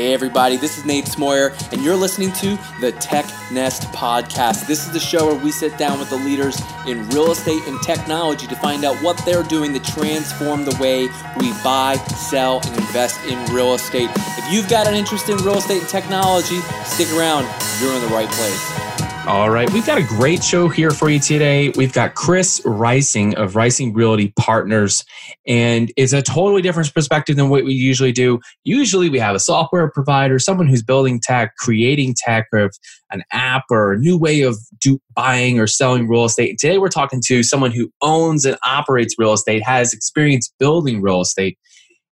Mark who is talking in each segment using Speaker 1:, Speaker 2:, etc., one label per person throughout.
Speaker 1: Hey, everybody, this is Nate Smoyer, and you're listening to the Tech Nest Podcast. This is the show where we sit down with the leaders in real estate and technology to find out what they're doing to transform the way we buy, sell, and invest in real estate. If you've got an interest in real estate and technology, stick around. You're in the right place.
Speaker 2: All right, we've got a great show here for you today. We've got Chris Rising of Rising Realty Partners, and it's a totally different perspective than what we usually do. Usually, we have a software provider, someone who's building tech, creating tech, or an app, or a new way of do, buying or selling real estate. And today, we're talking to someone who owns and operates real estate, has experience building real estate,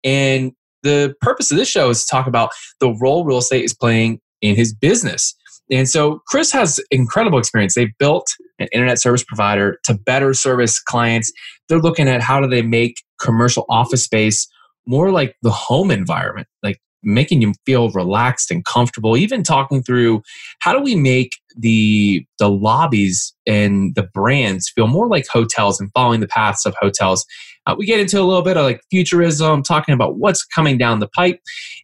Speaker 2: and the purpose of this show is to talk about the role real estate is playing in his business. And so Chris has incredible experience. They've built an internet service provider to better service clients. They're looking at how do they make commercial office space more like the home environment, like making you feel relaxed and comfortable even talking through how do we make the the lobbies and the brands feel more like hotels and following the paths of hotels uh, we get into a little bit of like futurism, talking about what's coming down the pipe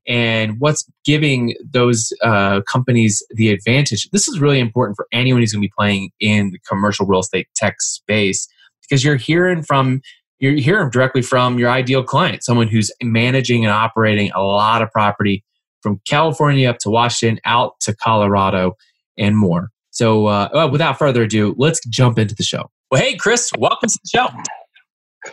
Speaker 2: and what's giving those uh, companies the advantage. This is really important for anyone who's going to be playing in the commercial real estate tech space because you're hearing from you're hearing directly from your ideal client, someone who's managing and operating a lot of property from California up to Washington, out to Colorado, and more. So, uh, well, without further ado, let's jump into the show. Well, hey, Chris, welcome to the show.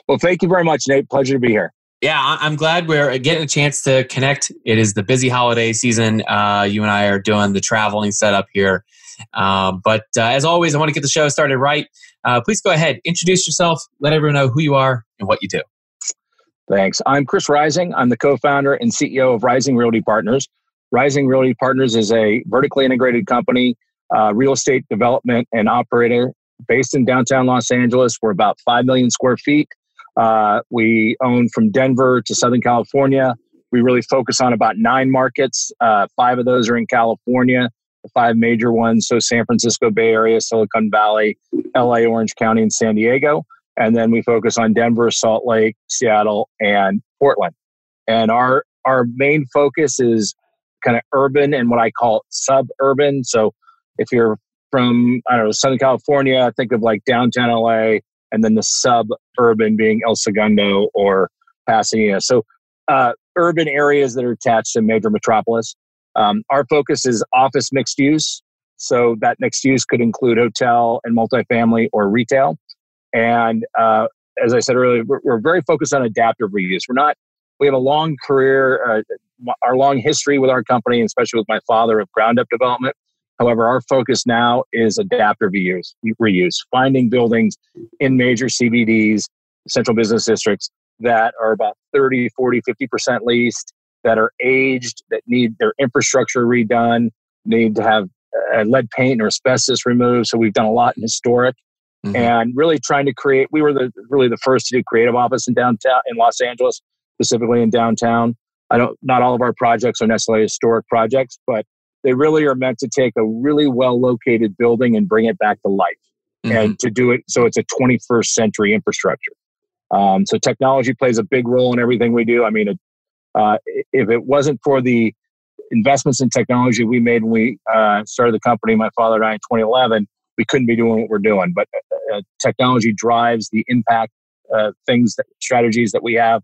Speaker 3: Well, thank you very much, Nate. Pleasure to be here.
Speaker 2: Yeah, I'm glad we're getting a chance to connect. It is the busy holiday season. Uh, you and I are doing the traveling setup here. Um, but uh, as always, I want to get the show started right. Uh, please go ahead, introduce yourself, let everyone know who you are and what you do.
Speaker 3: Thanks. I'm Chris Rising. I'm the co founder and CEO of Rising Realty Partners. Rising Realty Partners is a vertically integrated company, uh, real estate development and operator based in downtown Los Angeles. We're about 5 million square feet. Uh, we own from Denver to Southern California. We really focus on about nine markets. Uh, five of those are in California, the five major ones. So San Francisco Bay Area, Silicon Valley, LA, Orange County, and San Diego. And then we focus on Denver, Salt Lake, Seattle, and Portland. And our, our main focus is kind of urban and what I call suburban. So if you're from, I don't know, Southern California, I think of like downtown LA, and then the suburban being El Segundo or Pasadena. So, uh, urban areas that are attached to major metropolis. Um, our focus is office mixed use. So, that mixed use could include hotel and multifamily or retail. And uh, as I said earlier, we're, we're, very focused on adaptive reuse. We're not, we have a long career, uh, our long history with our company, especially with my father of ground up development. However, our focus now is adaptive reuse, reuse, finding buildings in major CBDs, central business districts, that are about 30, 40, 50% leased, that are aged, that need their infrastructure redone, need to have uh, lead paint or asbestos removed. So we've done a lot in historic. Mm-hmm. And really trying to create, we were the really the first to do creative office in downtown in Los Angeles, specifically in downtown. I don't, not all of our projects are necessarily historic projects, but they really are meant to take a really well located building and bring it back to life mm-hmm. and to do it so it's a 21st century infrastructure. Um, so technology plays a big role in everything we do. I mean, it, uh, if it wasn't for the investments in technology we made when we uh, started the company, my father and I in 2011, we couldn't be doing what we're doing. But uh, uh technology drives the impact uh, things, that, strategies that we have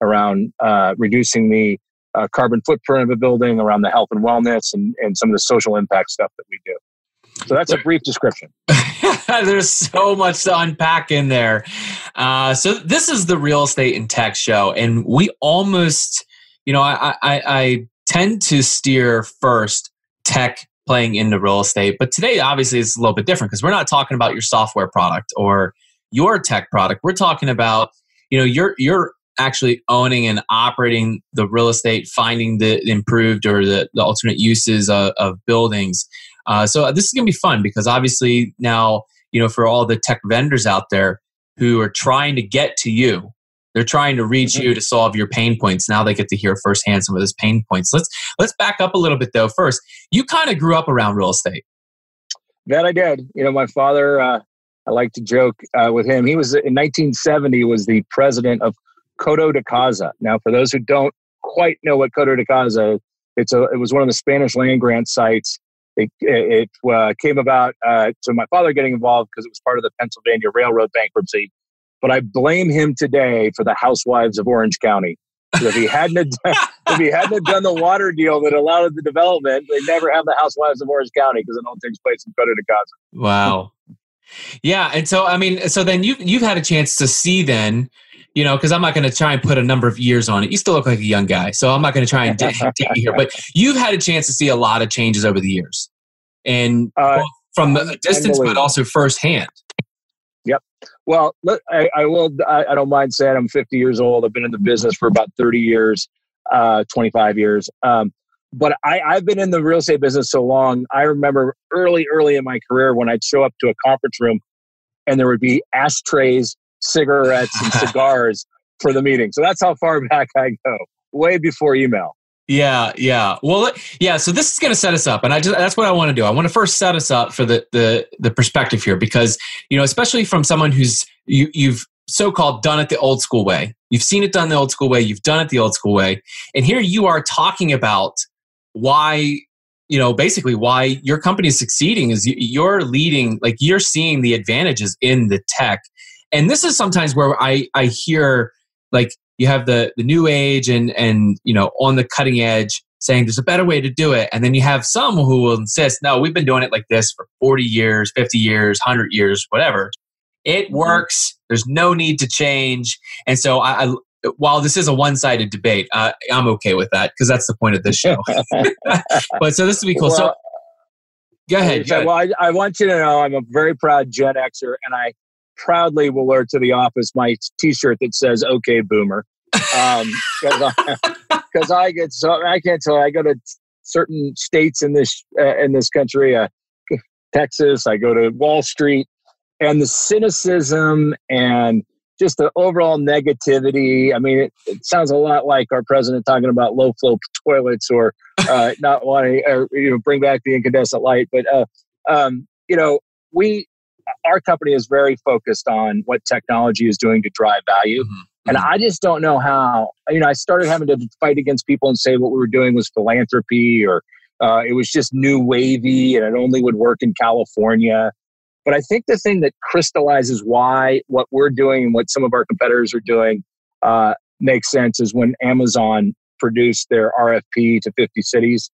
Speaker 3: around uh, reducing the uh, carbon footprint of a building, around the health and wellness, and, and some of the social impact stuff that we do. So that's a brief description.
Speaker 2: There's so much to unpack in there. Uh, so this is the real estate and tech show, and we almost, you know, I, I, I tend to steer first tech playing into real estate, but today obviously it's a little bit different because we're not talking about your software product or your tech product. We're talking about you know your your actually owning and operating the real estate, finding the improved or the, the alternate uses of, of buildings. Uh, so this is going to be fun because obviously now, you know, for all the tech vendors out there who are trying to get to you, they're trying to reach mm-hmm. you to solve your pain points. Now they get to hear firsthand some of those pain points. Let's let's back up a little bit though. First, you kind of grew up around real estate.
Speaker 3: That I did. You know, my father. Uh, I like to joke uh, with him. He was in 1970 was the president of Coto de Caza. Now, for those who don't quite know what Coto de Caza, It's a it was one of the Spanish land grant sites. It, it, uh, came about uh, to my father getting involved because it was part of the Pennsylvania Railroad bankruptcy. But I blame him today for the housewives of Orange County. If he hadn't done, if he hadn't done the water deal that allowed the development, they'd never have the housewives of Orange County because it all takes place in Connecticut.
Speaker 2: Wow. Yeah, and so I mean, so then you you've had a chance to see then, you know, because I'm not going to try and put a number of years on it. You still look like a young guy, so I'm not going to try and date you here. But you've had a chance to see a lot of changes over the years, and uh, from a distance, but also firsthand.
Speaker 3: Yep. Well, I, I will. I, I, don't mind saying I'm 50 years old. I've been in the business for about 30 years, uh, 25 years. Um, but I, I've been in the real estate business so long. I remember early, early in my career when I'd show up to a conference room and there would be ashtrays, cigarettes, and cigars for the meeting. So that's how far back I go, way before email.
Speaker 2: Yeah, yeah. Well, yeah. So this is going to set us up, and I just—that's what I want to do. I want to first set us up for the the the perspective here, because you know, especially from someone who's you you've so-called done it the old school way. You've seen it done the old school way. You've done it the old school way, and here you are talking about why you know basically why your company is succeeding is you're leading like you're seeing the advantages in the tech and this is sometimes where i i hear like you have the the new age and and you know on the cutting edge saying there's a better way to do it. And then you have some who will insist no we've been doing it like this for 40 years 50 years 100 years whatever. It mm-hmm. works. There's no need to change. And so i, I while this is a one-sided debate uh, i'm okay with that because that's the point of this show. But so this would be cool. Well, so go ahead, go ahead.
Speaker 3: well I, I want you to know i'm a very proud gen xer and i proudly will wear to the office my T-shirt that says "Okay, Boomer," because um, I, I, get so I can't tell. I go to certain states in this uh, in this country, uh, Texas. I go to Wall Street, and the cynicism and just the overall negativity. I mean, it, it sounds a lot like our president talking about low flow toilets or uh, not wanting or you know bring back the incandescent light. But uh, um, you know, we our company is very focused on what technology is doing to drive value. Mm-hmm. And mm-hmm. I just don't know how, you know, I started having to fight against people and say what we were doing was philanthropy or uh, it was just new wavy and it only would work in California. But I think the thing that crystallizes why what we're doing and what some of our competitors are doing uh, makes sense is when Amazon produced their RFP to 50 cities.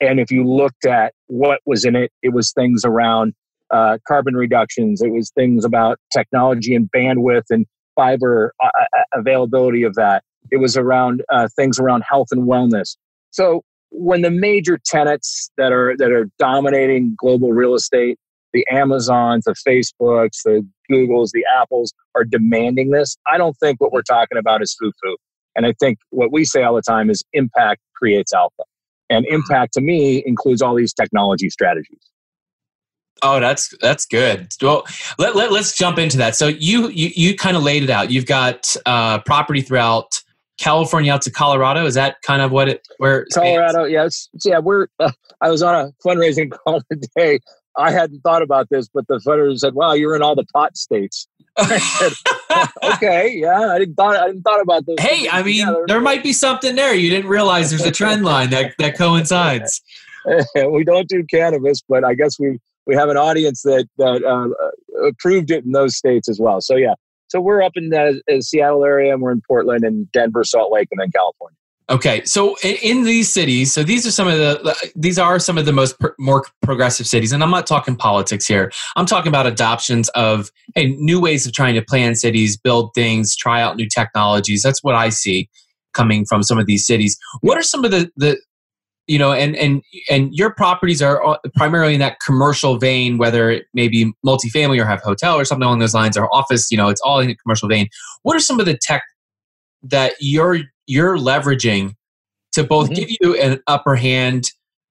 Speaker 3: And if you looked at what was in it, it was things around uh, carbon reductions. It was things about technology and bandwidth and fiber uh, uh, uh, availability of that. It was around uh, things around health and wellness. So when the major tenants that are that are dominating global real estate, the Amazons, the Facebooks, the Googles, the Apples are demanding this, I don't think what we're talking about is foo-foo. And I think what we say all the time is impact creates alpha. And impact to me includes all these technology strategies.
Speaker 2: Oh, that's that's good. Well, let, let us jump into that. So you you you kind of laid it out. You've got uh, property throughout California out to Colorado. Is that kind of what it where
Speaker 3: Colorado? Yes, yeah. We're. Uh, I was on a fundraising call today. I hadn't thought about this, but the fundraiser said, "Wow, you're in all the pot states." I said, "Okay, yeah, I didn't thought I didn't thought about this."
Speaker 2: Hey, I mean, together. there might be something there. You didn't realize there's a trend line that that coincides.
Speaker 3: we don't do cannabis, but I guess we we have an audience that that uh, approved it in those states as well. So yeah, so we're up in the, the Seattle area, and we're in Portland and Denver, Salt Lake, and then California.
Speaker 2: Okay, so in, in, these cities, so these are some of the these are some of the most more progressive cities, and I'm not talking politics here. I'm talking about adoptions of hey, new ways of trying to plan cities, build things, try out new technologies. That's what I see coming from some of these cities. What are some of the the you know and and and your properties are primarily in that commercial vein whether it may be multifamily or have hotel or something along those lines or office you know it's all in a commercial vein what are some of the tech that you're you're leveraging to both mm-hmm. give you an upper hand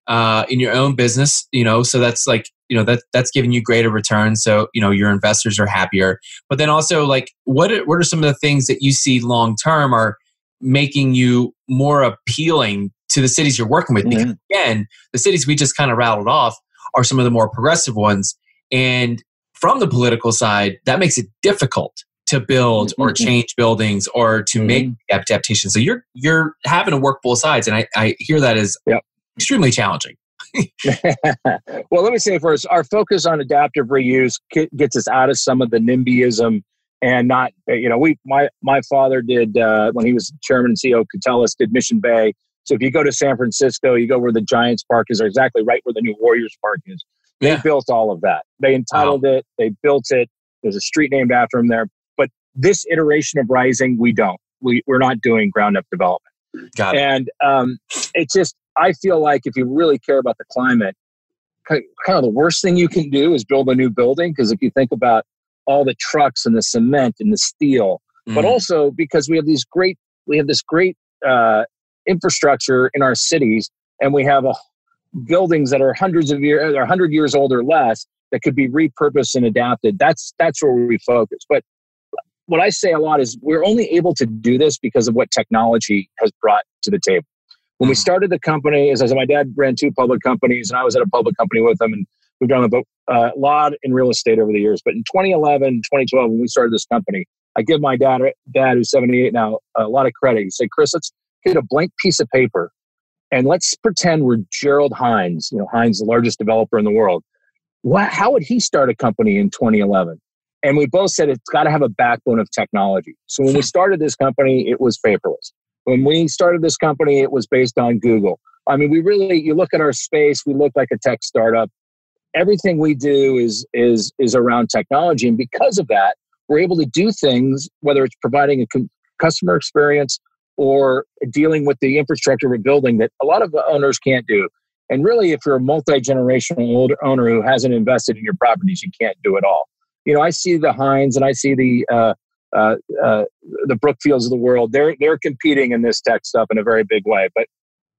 Speaker 2: uh, in your own business you know so that's like you know that that's giving you greater returns so you know your investors are happier but then also like what are, what are some of the things that you see long term are making you more appealing to the cities you're working with. Mm-hmm. Because again, the cities we just kind of rattled off are some of the more progressive ones. And from the political side, that makes it difficult to build mm-hmm. or change buildings or to mm-hmm. make adaptations. So you're you're having to work both sides, and I, I hear that as yep. extremely challenging.
Speaker 3: well, let me say first, our focus on adaptive reuse gets us out of some of the NIMBYism and not, you know, we, my, my father did, uh, when he was chairman and CEO of Catellus, did Mission Bay. So if you go to San Francisco, you go where the Giants Park is, or exactly right where the new Warriors Park is. They yeah. built all of that. They entitled wow. it, they built it. There's a street named after them there. But this iteration of Rising, we don't. We, we're not doing ground up development.
Speaker 2: Got it.
Speaker 3: And um, it's just, I feel like if you really care about the climate, kind of the worst thing you can do is build a new building. Because if you think about all the trucks and the cement and the steel, mm. but also because we have these great, we have this great uh, infrastructure in our cities, and we have a, buildings that are hundreds of years, or hundred years old or less, that could be repurposed and adapted. That's that's where we focus. But what I say a lot is we're only able to do this because of what technology has brought to the table. When we hmm. started the company, as I said, my dad ran two public companies, and I was at a public company with him, and we've done a uh, lot in real estate over the years. But in 2011, 2012, when we started this company, I give my dad, dad who's 78 now, a lot of credit. He said, "Chris, let's get a blank piece of paper, and let's pretend we're Gerald Hines. You know, Hines, the largest developer in the world. What, how would he start a company in 2011?" And we both said it's got to have a backbone of technology. So when we started this company, it was paperless. When we started this company, it was based on Google. I mean, we really, you look at our space, we look like a tech startup. Everything we do is, is, is around technology. And because of that, we're able to do things, whether it's providing a customer experience or dealing with the infrastructure we're building that a lot of owners can't do. And really, if you're a multi generational owner who hasn't invested in your properties, you can't do it all. You know, I see the Hines and I see the uh, uh, uh, the Brookfields of the world. They're they're competing in this tech stuff in a very big way. But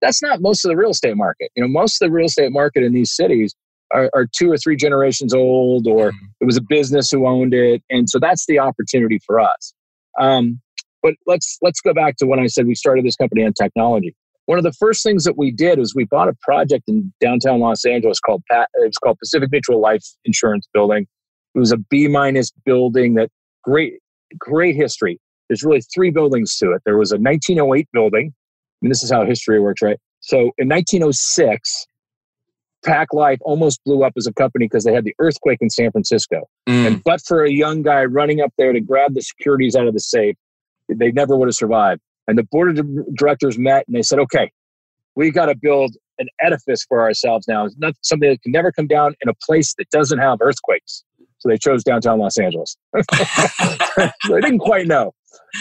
Speaker 3: that's not most of the real estate market. You know, most of the real estate market in these cities are, are two or three generations old, or mm-hmm. it was a business who owned it, and so that's the opportunity for us. Um, but let's let's go back to when I said we started this company on technology. One of the first things that we did was we bought a project in downtown Los Angeles called Pat, it was called Pacific Mutual Life Insurance Building. It was a B minus building that great great history. There's really three buildings to it. There was a 1908 building, and this is how history works, right? So in 1906, Pac Life almost blew up as a company because they had the earthquake in San Francisco. Mm. And but for a young guy running up there to grab the securities out of the safe, they never would have survived. And the board of directors met and they said, okay, we got to build an edifice for ourselves now. It's not something that can never come down in a place that doesn't have earthquakes. So they chose downtown Los Angeles. so they didn't quite know.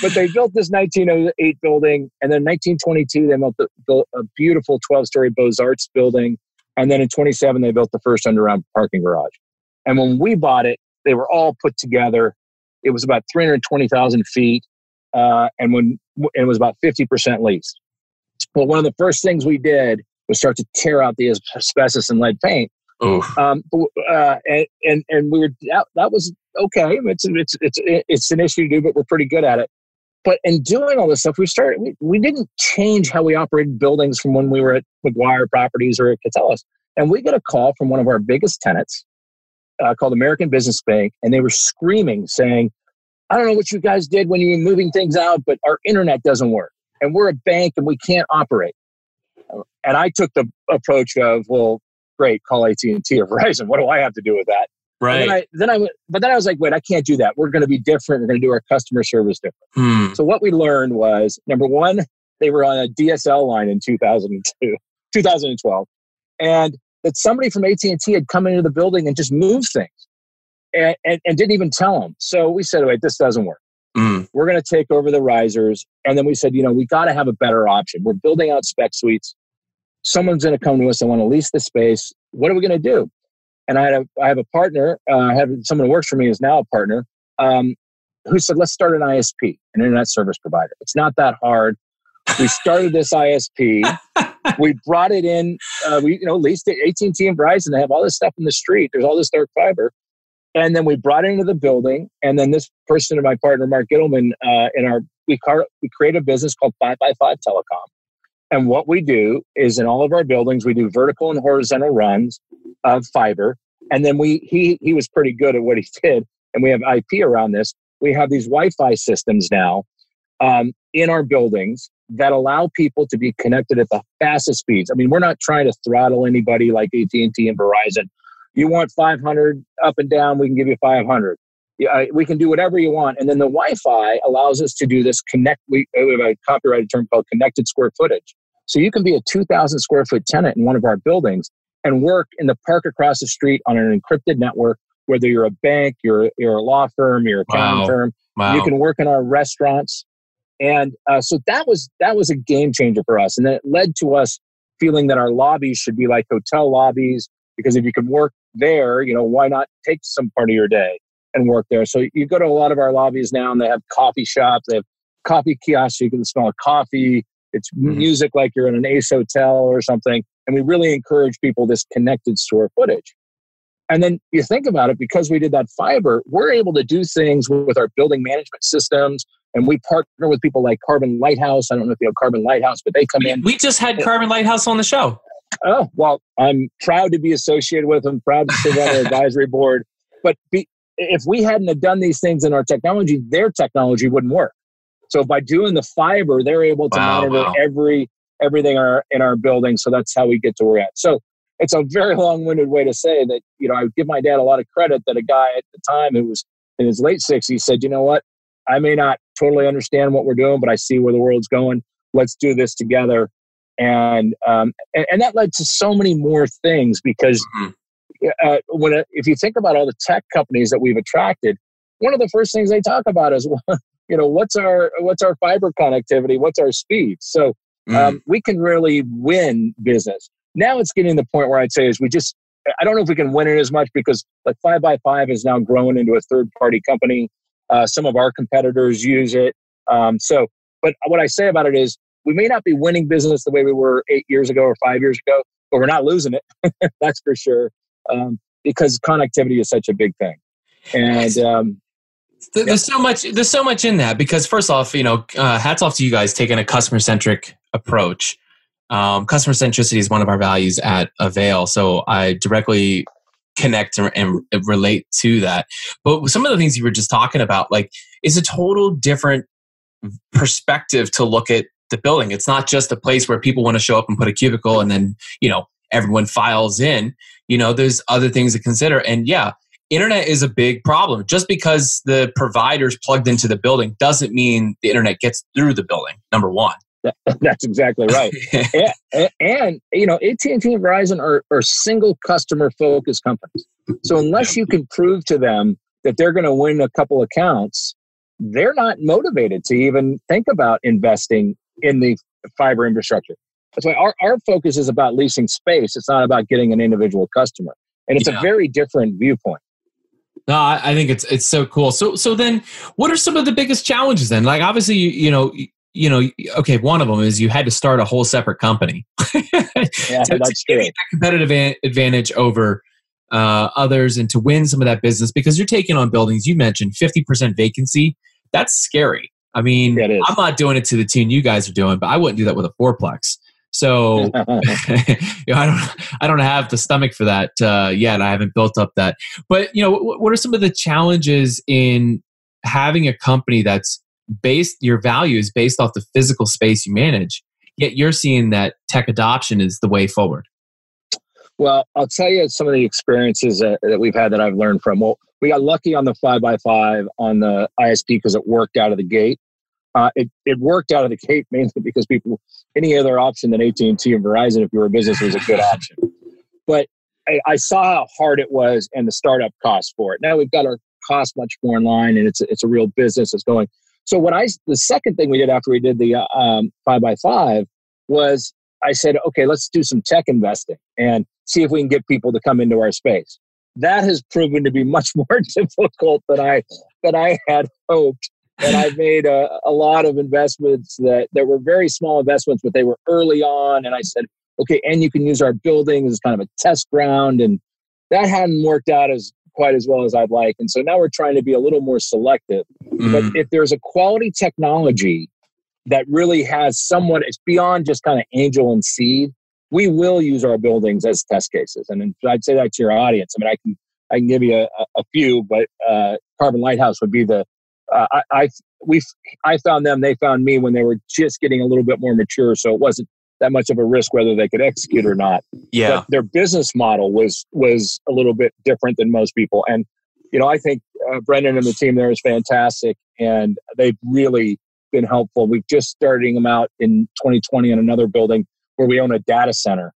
Speaker 3: But they built this 1908 building. And then 1922, they built, the, built a beautiful 12 story Beaux Arts building. And then in 27, they built the first underground parking garage. And when we bought it, they were all put together. It was about 320,000 feet. Uh, and when it was about 50% leased. Well, one of the first things we did was start to tear out the asbestos and lead paint um, uh, and, and, and we were that, that was okay. It's it's it's it's an issue to do, but we're pretty good at it. But in doing all this stuff, we started. We, we didn't change how we operated buildings from when we were at Maguire Properties or at Catellus. And we get a call from one of our biggest tenants, uh, called American Business Bank, and they were screaming, saying, "I don't know what you guys did when you were moving things out, but our internet doesn't work, and we're a bank and we can't operate." And I took the approach of, "Well, great, call AT and T or Verizon. What do I have to do with that?
Speaker 2: Right.
Speaker 3: Then I, then I, but then I was like, wait, I can't do that. We're going to be different. We're going to do our customer service different. Hmm. So what we learned was number one, they were on a DSL line in 2002, 2012, and that somebody from AT and T had come into the building and just moved things, and, and, and didn't even tell them. So we said, wait, this doesn't work. Mm. We're going to take over the risers, and then we said, you know, we got to have a better option. We're building out spec suites someone's going to come to us and want to lease the space. What are we going to do? And I, had a, I have a partner, uh, I have someone who works for me is now a partner, um, who said, let's start an ISP, an internet service provider. It's not that hard. We started this ISP. we brought it in. Uh, we, you know, leased it, AT&T and Verizon. They have all this stuff in the street. There's all this dark fiber. And then we brought it into the building. And then this person and my partner, Mark Gittleman, uh, in our, we, car, we created a business called 5x5 Telecom and what we do is in all of our buildings, we do vertical and horizontal runs of fiber. And then we he he was pretty good at what he did, and we have IP around this. We have these Wi-Fi systems now um, in our buildings that allow people to be connected at the fastest speeds. I mean, we're not trying to throttle anybody like AT&T and Verizon. You want 500 up and down, we can give you 500. Yeah, we can do whatever you want. And then the Wi-Fi allows us to do this connect. We, we have a copyrighted term called connected square footage. So you can be a 2,000 square foot tenant in one of our buildings and work in the park across the street on an encrypted network. Whether you're a bank, you're you're a law firm, you're a accounting wow. firm, wow. you can work in our restaurants. And uh, so that was that was a game changer for us, and then it led to us feeling that our lobbies should be like hotel lobbies because if you can work there, you know, why not take some part of your day and work there? So you go to a lot of our lobbies now, and they have coffee shops, they have coffee kiosks, so you can smell coffee. It's mm-hmm. music like you're in an Ace Hotel or something, and we really encourage people this connected square footage. And then you think about it, because we did that fiber, we're able to do things with our building management systems, and we partner with people like Carbon Lighthouse. I don't know if you have Carbon Lighthouse, but they come in.
Speaker 2: We just had Carbon Lighthouse on the show.
Speaker 3: Oh, well, I'm proud to be associated with them, proud to sit on their advisory board. But be, if we hadn't have done these things in our technology, their technology wouldn't work. So by doing the fiber, they're able to wow, monitor wow. every everything in our, in our building. So that's how we get to where we're at. So it's a very long-winded way to say that you know I give my dad a lot of credit that a guy at the time who was in his late 60s said, you know what, I may not totally understand what we're doing, but I see where the world's going. Let's do this together. And um, and, and, that led to so many more things because mm-hmm. uh, when it, if you think about all the tech companies that we've attracted, one of the first things they talk about is you know what's our what's our fiber connectivity, what's our speed. So um, mm. we can really win business. Now it's getting to the point where I'd say is we just I don't know if we can win it as much because like five by five has now grown into a third party company. Uh, some of our competitors use it. Um, so, but what I say about it is we may not be winning business the way we were eight years ago or five years ago, but we're not losing it. That's for sure. Um, because connectivity is such a big thing. And um,
Speaker 2: there's yeah. so much. There's so much in that because first off, you know, uh, hats off to you guys taking a customer centric approach. Um, customer centricity is one of our values at Avail, so I directly connect and, and, relate to that. But some of the things you were just talking about, like, is a total different perspective to look at the building. It's not just a place where people want to show up and put a cubicle and then, you know, everyone files in. You know, there's other things to consider. And yeah, internet is a big problem. Just because the provider's plugged into the building doesn't mean the internet gets through the building, number one.
Speaker 3: That's exactly right. and, and, you know, AT&T and Verizon are, are single customer focused companies. So unless you can prove to them that they're going to win a couple accounts, they're not motivated to even think about investing in the fiber infrastructure. That's why our, our focus is about leasing space. It's not about getting an individual customer. And it's yeah. a very different viewpoint.
Speaker 2: No, I, I think it's it's so cool. So so then, what are some of the biggest challenges then? Like obviously, you, you know, you know, okay, one of them is you had to start a whole separate company yeah, to, that's to that competitive advantage over uh, others and to win some of that business because you're taking on buildings. You mentioned 50% vacancy. That's scary. I mean, yeah, I'm not doing it to the tune you guys are doing, but I wouldn't do that with a fourplex. So you know, I don't I don't have the stomach for that uh, yet. I haven't built up that. But you know, what, what are some of the challenges in having a company that's based your value is based off the physical space you manage? Yet you're seeing that tech adoption is the way forward.
Speaker 3: Well, I'll tell you some of the experiences that, that we've had that I've learned from. Well, we got lucky on the five by five on the ISP because it worked out of the gate. Uh, it, it worked out of the gate mainly because people any other option than AT and T and Verizon, if you were a business, was a good option. But I, I, saw how hard it was and the startup cost for it. Now we've got our cost much more in line, and it's a, it's a real business that's going. So what I the second thing we did after we did the uh, um, five by five was I said, okay, let's do some tech investing and see if we can get people to come into our space. That has proven to be much more difficult than I than I had hoped. And I've made a, a lot of investments that, that were very small investments, but they were early on. And I said, okay, and you can use our building as kind of a test ground. And that hadn't worked out as quite as well as I'd like. And so now we're trying to be a little more selective. Mm. But if there's a quality technology that really has somewhat, it's beyond just kind of angel and seed, we will use our buildings as test cases. And I'd say that to your audience. I mean, I can I can give you a, a few, but uh, Carbon Lighthouse would be the uh, I, I we I found them, they found me when they were just getting a little bit more mature, so it wasn't that much of a risk whether they could execute or not.
Speaker 2: Yeah,
Speaker 3: but their business model was was a little bit different than most people, and you know I think uh, Brenden and the team there is fantastic, and they've really been helpful. We've just starting them out in 2020 in another building where we own a data center,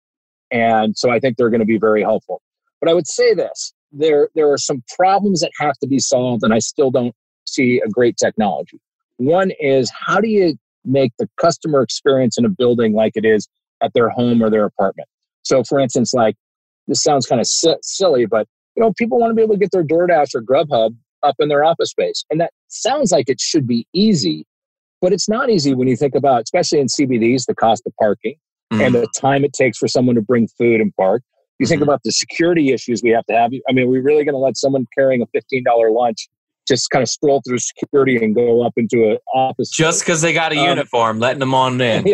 Speaker 3: and so I think they're going to be very helpful. But I would say this: there there are some problems that have to be solved, and I still don't see a great technology. One is how do you make the customer experience in a building like it is at their home or their apartment? So, for instance, like this sounds kind of si- silly, but you know, people want to be able to get their DoorDash or Grubhub up in their office space, and that sounds like it should be easy, but it's not easy when you think about, especially in CBDs, the cost of parking mm-hmm. and the time it takes for someone to bring food and park. You think mm-hmm. about the security issues we have to have. I mean, are we're really going to let someone carrying a $15 lunch just kind of stroll through security and go up into an office.
Speaker 2: Just because they got a um, uniform, letting them on in.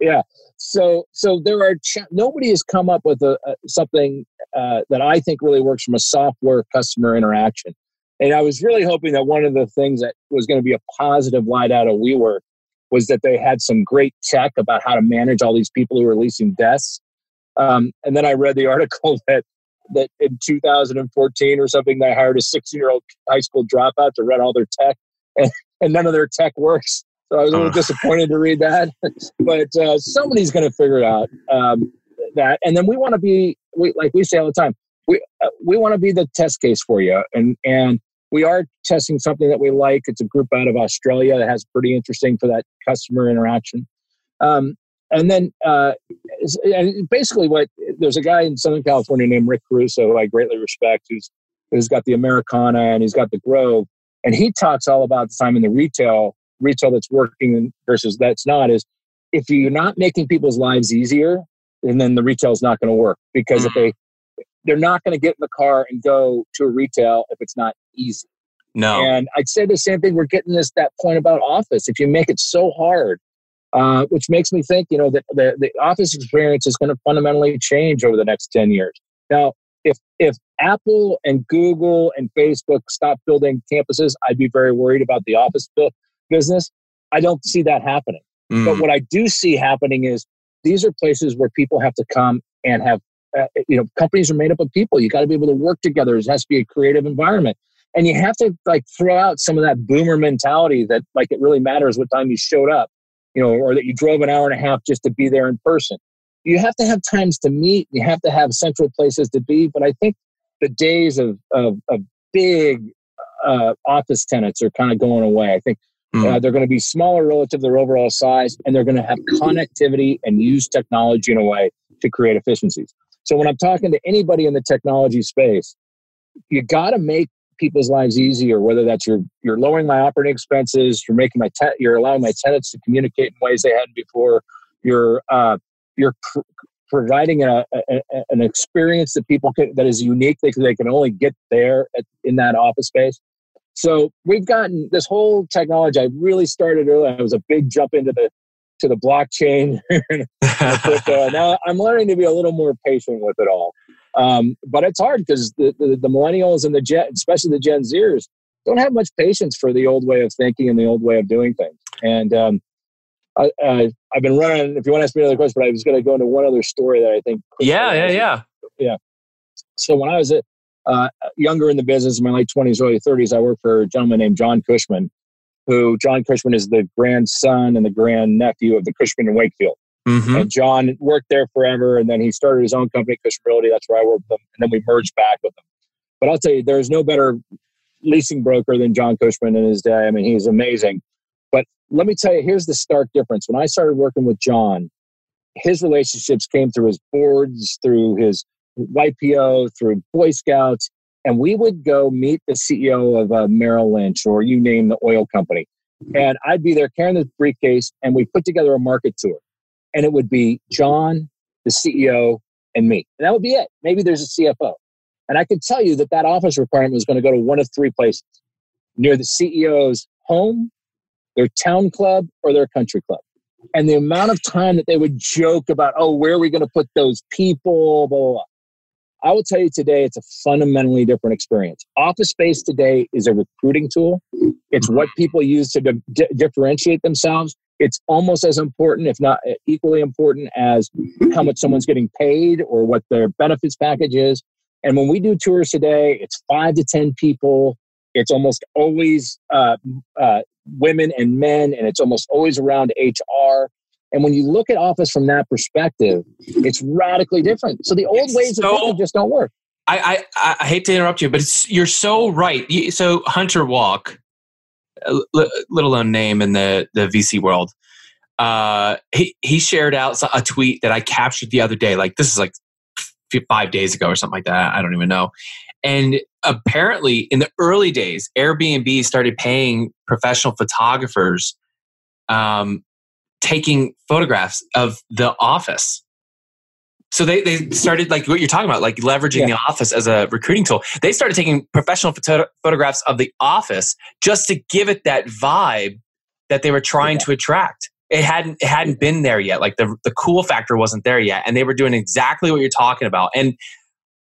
Speaker 3: yeah. So, so there are ch- nobody has come up with a, a something uh, that I think really works from a software customer interaction. And I was really hoping that one of the things that was going to be a positive light out of WeWork was that they had some great tech about how to manage all these people who are leasing desks. Um, and then I read the article that that in 2014 or something they hired a 16 year old high school dropout to run all their tech and, and none of their tech works so i was a little uh. disappointed to read that but uh, somebody's going to figure it out um, that and then we want to be we, like we say all the time we uh, we want to be the test case for you and and we are testing something that we like. It's a group out of australia that has pretty interesting for that customer interaction. Um, and then uh, and basically what there's a guy in Southern California named Rick Caruso who I greatly respect who's who's got the Americana and he's got the Grove and he talks all about the time in the retail retail that's working versus that's not is if you're not making people's lives easier and then the retail is not going to work because if they they're not going to get in the car and go to a retail if it's not easy
Speaker 2: no
Speaker 3: and i'd say the same thing we're getting this that point about office if you make it so hard uh, which makes me think, you know, that the, the office experience is going to fundamentally change over the next 10 years. Now, if, if Apple and Google and Facebook stop building campuses, I'd be very worried about the office business. I don't see that happening. Mm. But what I do see happening is these are places where people have to come and have, uh, you know, companies are made up of people. You got to be able to work together. It has to be a creative environment. And you have to like throw out some of that boomer mentality that like it really matters what time you showed up you know, or that you drove an hour and a half just to be there in person. You have to have times to meet. You have to have central places to be. But I think the days of of, of big uh, office tenants are kind of going away. I think mm. uh, they're going to be smaller relative to their overall size, and they're going to have connectivity and use technology in a way to create efficiencies. So when I'm talking to anybody in the technology space, you got to make people's lives easier, whether that's you're you're lowering my operating expenses, you're making my te- you're allowing my tenants to communicate in ways they hadn't before, you're uh, you're pr- providing a, a, an experience that people can, that is unique because they can only get there at, in that office space. So we've gotten this whole technology. I really started early. I was a big jump into the to the blockchain. now I'm learning to be a little more patient with it all. Um, but it's hard because the, the, the, millennials and the Gen, especially the Gen Zers, don't have much patience for the old way of thinking and the old way of doing things. And um, I, have been running. If you want to ask me another question, but I was going to go into one other story that I think.
Speaker 2: Yeah, yeah, yeah,
Speaker 3: yeah. So when I was at, uh, younger in the business, in my late twenties, early thirties, I worked for a gentleman named John Cushman, who John Cushman is the grandson and the grandnephew of the Cushman and Wakefield. Mm-hmm. And John worked there forever, and then he started his own company, Cushman Realty. That's where I worked with him, and then we merged back with them. But I'll tell you, there's no better leasing broker than John Cushman in his day. I mean, he's amazing. But let me tell you, here's the stark difference. When I started working with John, his relationships came through his boards, through his YPO, through Boy Scouts, and we would go meet the CEO of uh, Merrill Lynch or you name the oil company. And I'd be there carrying the briefcase, and we put together a market tour and it would be John, the CEO, and me. And that would be it. Maybe there's a CFO. And I could tell you that that office requirement was going to go to one of three places near the CEO's home, their town club, or their country club. And the amount of time that they would joke about, oh, where are we going to put those people, blah, blah, blah. I will tell you today, it's a fundamentally different experience. Office space today is a recruiting tool. It's mm-hmm. what people use to di- differentiate themselves. It's almost as important, if not equally important, as how much someone's getting paid or what their benefits package is. And when we do tours today, it's five to 10 people. It's almost always uh, uh, women and men, and it's almost always around HR. And when you look at office from that perspective, it's radically different. So the old it's ways so, of thinking just don't work.
Speaker 2: I, I, I hate to interrupt you, but you're so right. So Hunter Walk, little known name in the, the VC world, uh, he, he shared out a tweet that I captured the other day. Like this is like five days ago or something like that. I don't even know. And apparently, in the early days, Airbnb started paying professional photographers um, taking photographs of the office. So they, they started like what you're talking about, like leveraging yeah. the office as a recruiting tool. They started taking professional photo- photographs of the office just to give it that vibe that they were trying yeah. to attract. It hadn't it hadn't been there yet. Like the the cool factor wasn't there yet, and they were doing exactly what you're talking about. And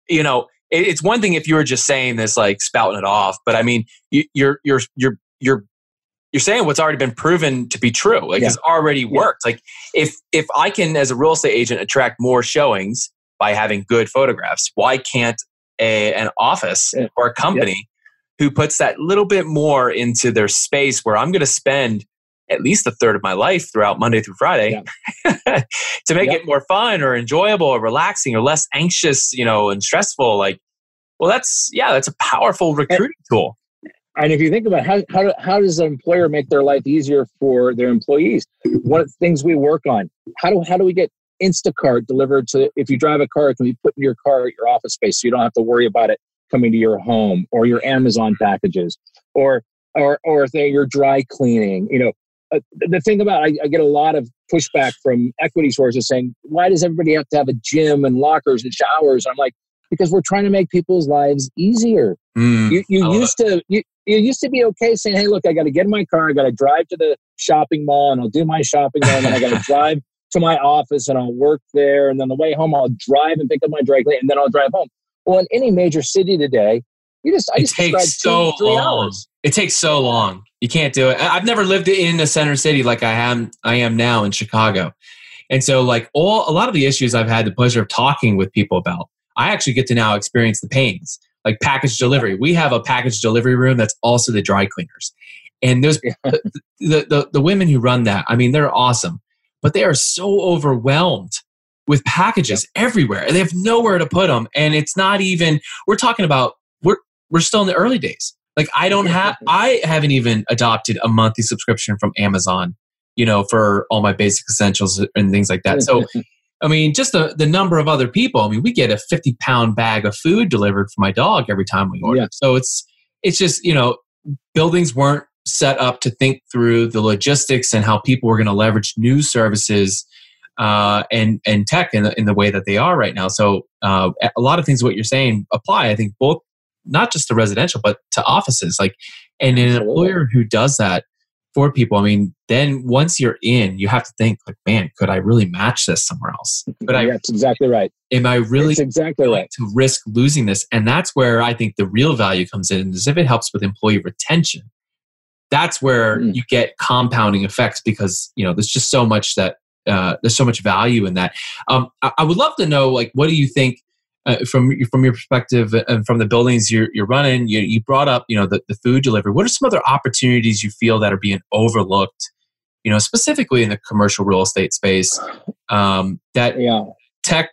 Speaker 2: you know, it, it's one thing if you were just saying this, like spouting it off, but I mean, you, you're you're you're you're you're saying what's already been proven to be true like yeah. it's already worked yeah. like if if i can as a real estate agent attract more showings by having good photographs why can't a, an office yeah. or a company who puts that little bit more into their space where i'm going to spend at least a third of my life throughout monday through friday to make it more fun or enjoyable or relaxing or less anxious you know and stressful like well that's yeah that's a powerful recruiting and, tool
Speaker 3: and if you think about how, how, how does an employer make their life easier for their employees? One of the things we work on? How do, how do we get instacart delivered to if you drive a car it can be put in your car at your office space so you don't have to worry about it coming to your home or your amazon packages or or or if they're your dry cleaning you know? Uh, the thing about I, I get a lot of pushback from equity sources saying why does everybody have to have a gym and lockers and showers? I'm like because we're trying to make people's lives easier. Mm, you you used to you, you used to be okay saying, "Hey, look, I got to get in my car, I got to drive to the shopping mall, and I'll do my shopping there, and then I got to drive to my office, and I'll work there, and then the way home, I'll drive and pick up my dry cleaning, and then I'll drive home." Well, in any major city today, you just I
Speaker 2: it
Speaker 3: just
Speaker 2: takes so
Speaker 3: two,
Speaker 2: long.
Speaker 3: Hours.
Speaker 2: It takes so long. You can't do it. I've never lived in a center city like I am. I am now in Chicago, and so like all a lot of the issues I've had the pleasure of talking with people about I actually get to now experience the pains like package delivery. We have a package delivery room that's also the dry cleaners. And those the, the, the, the women who run that, I mean, they're awesome, but they are so overwhelmed with packages yep. everywhere. They have nowhere to put them. And it's not even, we're talking about, we're, we're still in the early days. Like I don't have, I haven't even adopted a monthly subscription from Amazon, you know, for all my basic essentials and things like that. So I mean, just the, the number of other people. I mean, we get a 50 pound bag of food delivered for my dog every time we order. Yeah. So it's, it's just, you know, buildings weren't set up to think through the logistics and how people were going to leverage new services uh, and, and tech in the, in the way that they are right now. So uh, a lot of things, what you're saying apply, I think both, not just to residential, but to offices. Like, and an employer who does that for people. I mean, then once you're in, you have to think like, man, could I really match this somewhere else? But
Speaker 3: I, that's exactly right.
Speaker 2: Am I really
Speaker 3: that's exactly right
Speaker 2: to risk losing this? And that's where I think the real value comes in. Is if it helps with employee retention, that's where mm. you get compounding effects because you know there's just so much that uh, there's so much value in that. Um, I, I would love to know, like, what do you think uh, from from your perspective and from the buildings you're, you're running, you, you brought up you know the, the food delivery. What are some other opportunities you feel that are being overlooked? You know, specifically in the commercial real estate space, um, that yeah. tech.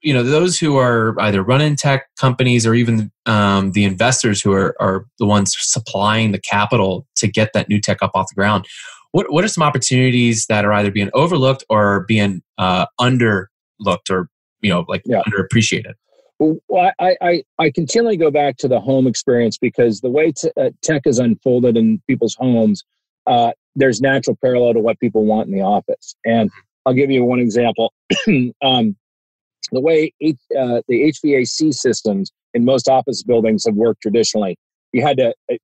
Speaker 2: You know, those who are either running tech companies or even um, the investors who are, are the ones supplying the capital to get that new tech up off the ground. What what are some opportunities that are either being overlooked or being uh, underlooked or you know like yeah. underappreciated.
Speaker 3: Well I, I i continually go back to the home experience because the way t- uh, tech is unfolded in people's homes uh, there's natural parallel to what people want in the office. And i'll give you one example. Um, the way H, uh, the hvac systems in most office buildings have worked traditionally you had to uh,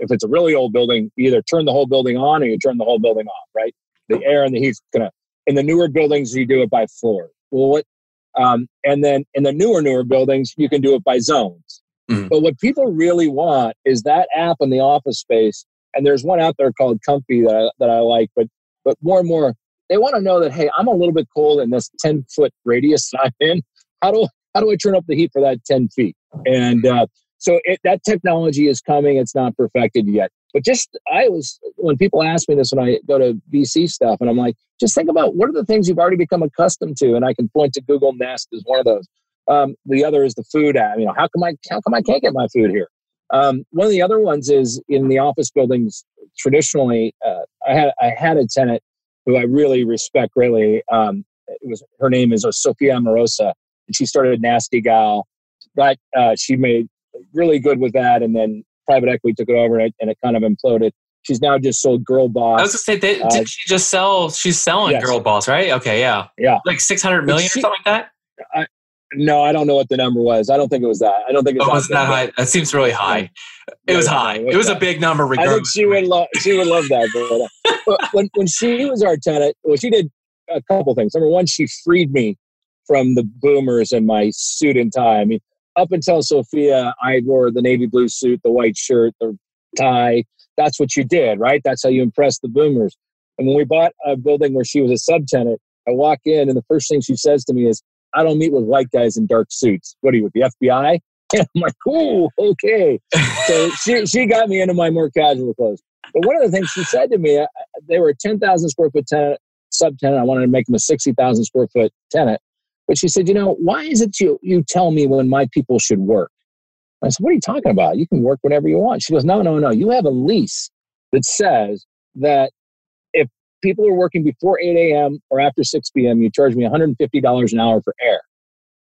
Speaker 3: if it's a really old building you either turn the whole building on or you turn the whole building off right? The air and the heat's gonna in the newer buildings you do it by floor. Well what Um, and then in the newer, newer buildings, you can do it by zones. Mm-hmm. But what people really want is that app in the office space. And there's one out there called Comfy that I, that I like, but but more and more they want to know that hey, I'm a little bit cold in this 10 foot radius that I'm in. How do how do I turn up the heat for that 10 feet? And uh, so it, that technology is coming. It's not perfected yet. But just I was when people ask me this when I go to VC stuff, and I'm like, just think about what are the things you've already become accustomed to, and I can point to Google Nest as one of those. Um, the other is the food app. You know, how come I how come I can't get my food here? Um, one of the other ones is in the office buildings. Traditionally, uh, I had I had a tenant who I really respect greatly. Um, it was her name is Sophia Amoruso, and she started Nasty Gal, but uh, she made really good with that, and then private equity took it over, and it, and it kind of imploded. She's now just sold Girl Boss.
Speaker 2: I was gonna say, they, uh, did she just sell? She's selling yes. Girl Boss, right? Okay, yeah,
Speaker 3: yeah,
Speaker 2: like six hundred million she, or something like that.
Speaker 3: I, no, I don't know what the number was. I don't think it was that. I don't think it was,
Speaker 2: oh, was that high. That seems really high. It was high. It was a big number.
Speaker 3: Regardless. I think she would love. She would love that. But, uh, but when when she was our tenant, well, she did a couple things. Number one, she freed me from the boomers and my suit and tie. I mean, up until Sophia, I wore the navy blue suit, the white shirt, the tie. That's what you did, right? That's how you impressed the boomers. And when we bought a building where she was a subtenant, I walk in and the first thing she says to me is, I don't meet with white guys in dark suits. What are you with the FBI? And I'm like, cool, okay. so she, she got me into my more casual clothes. But one of the things she said to me, uh, they were a 10,000 square foot tenant, subtenant. I wanted to make them a 60,000 square foot tenant. But she said, you know, why is it you, you tell me when my people should work? I said, what are you talking about? You can work whenever you want. She goes, no, no, no. You have a lease that says that if people are working before 8 a.m. or after 6 p.m., you charge me $150 an hour for air.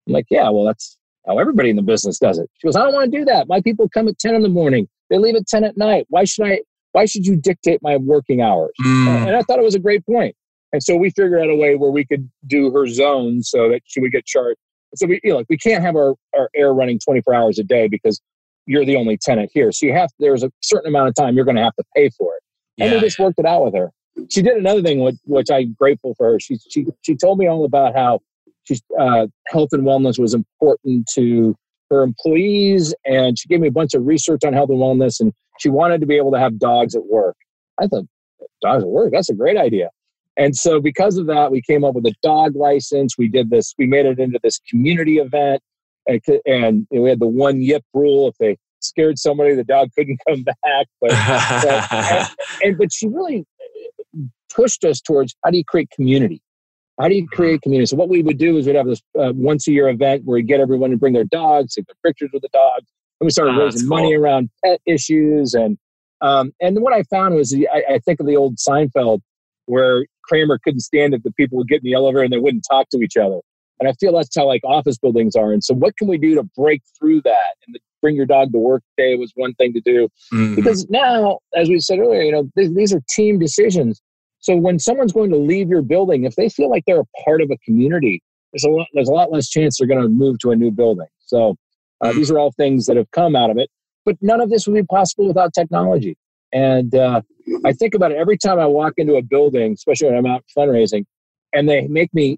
Speaker 3: I'm like, yeah, well, that's how everybody in the business does it. She goes, I don't want to do that. My people come at 10 in the morning. They leave at 10 at night. Why should I? Why should you dictate my working hours? Mm. And I thought it was a great point. And so we figured out a way where we could do her zone so that she would get charged. So we, you know, like we can't have our, our air running 24 hours a day because you're the only tenant here. So you have, there's a certain amount of time you're going to have to pay for it. And yeah. we just worked it out with her. She did another thing, which, which I'm grateful for her. She, she, she told me all about how she's, uh, health and wellness was important to her employees. And she gave me a bunch of research on health and wellness. And she wanted to be able to have dogs at work. I thought, dogs at work, that's a great idea. And so, because of that, we came up with a dog license. We did this, we made it into this community event. And, and we had the one yip rule. If they scared somebody, the dog couldn't come back. But, but and, and, but she really pushed us towards how do you create community? How do you create community? So, what we would do is we'd have this uh, once a year event where we get everyone to bring their dogs, take their pictures with the dogs. And we started oh, raising cool. money around pet issues. And um, and what I found was I, I think of the old Seinfeld where Kramer couldn't stand it that people would get in the elevator and they wouldn't talk to each other. And I feel that's how like office buildings are. And so what can we do to break through that? And the bring your dog to work day was one thing to do. Mm-hmm. Because now, as we said earlier, you know, th- these are team decisions. So when someone's going to leave your building, if they feel like they're a part of a community, there's a lot, there's a lot less chance they're going to move to a new building. So uh, mm-hmm. these are all things that have come out of it. But none of this would be possible without technology. And uh, I think about it every time I walk into a building, especially when I'm out fundraising, and they make me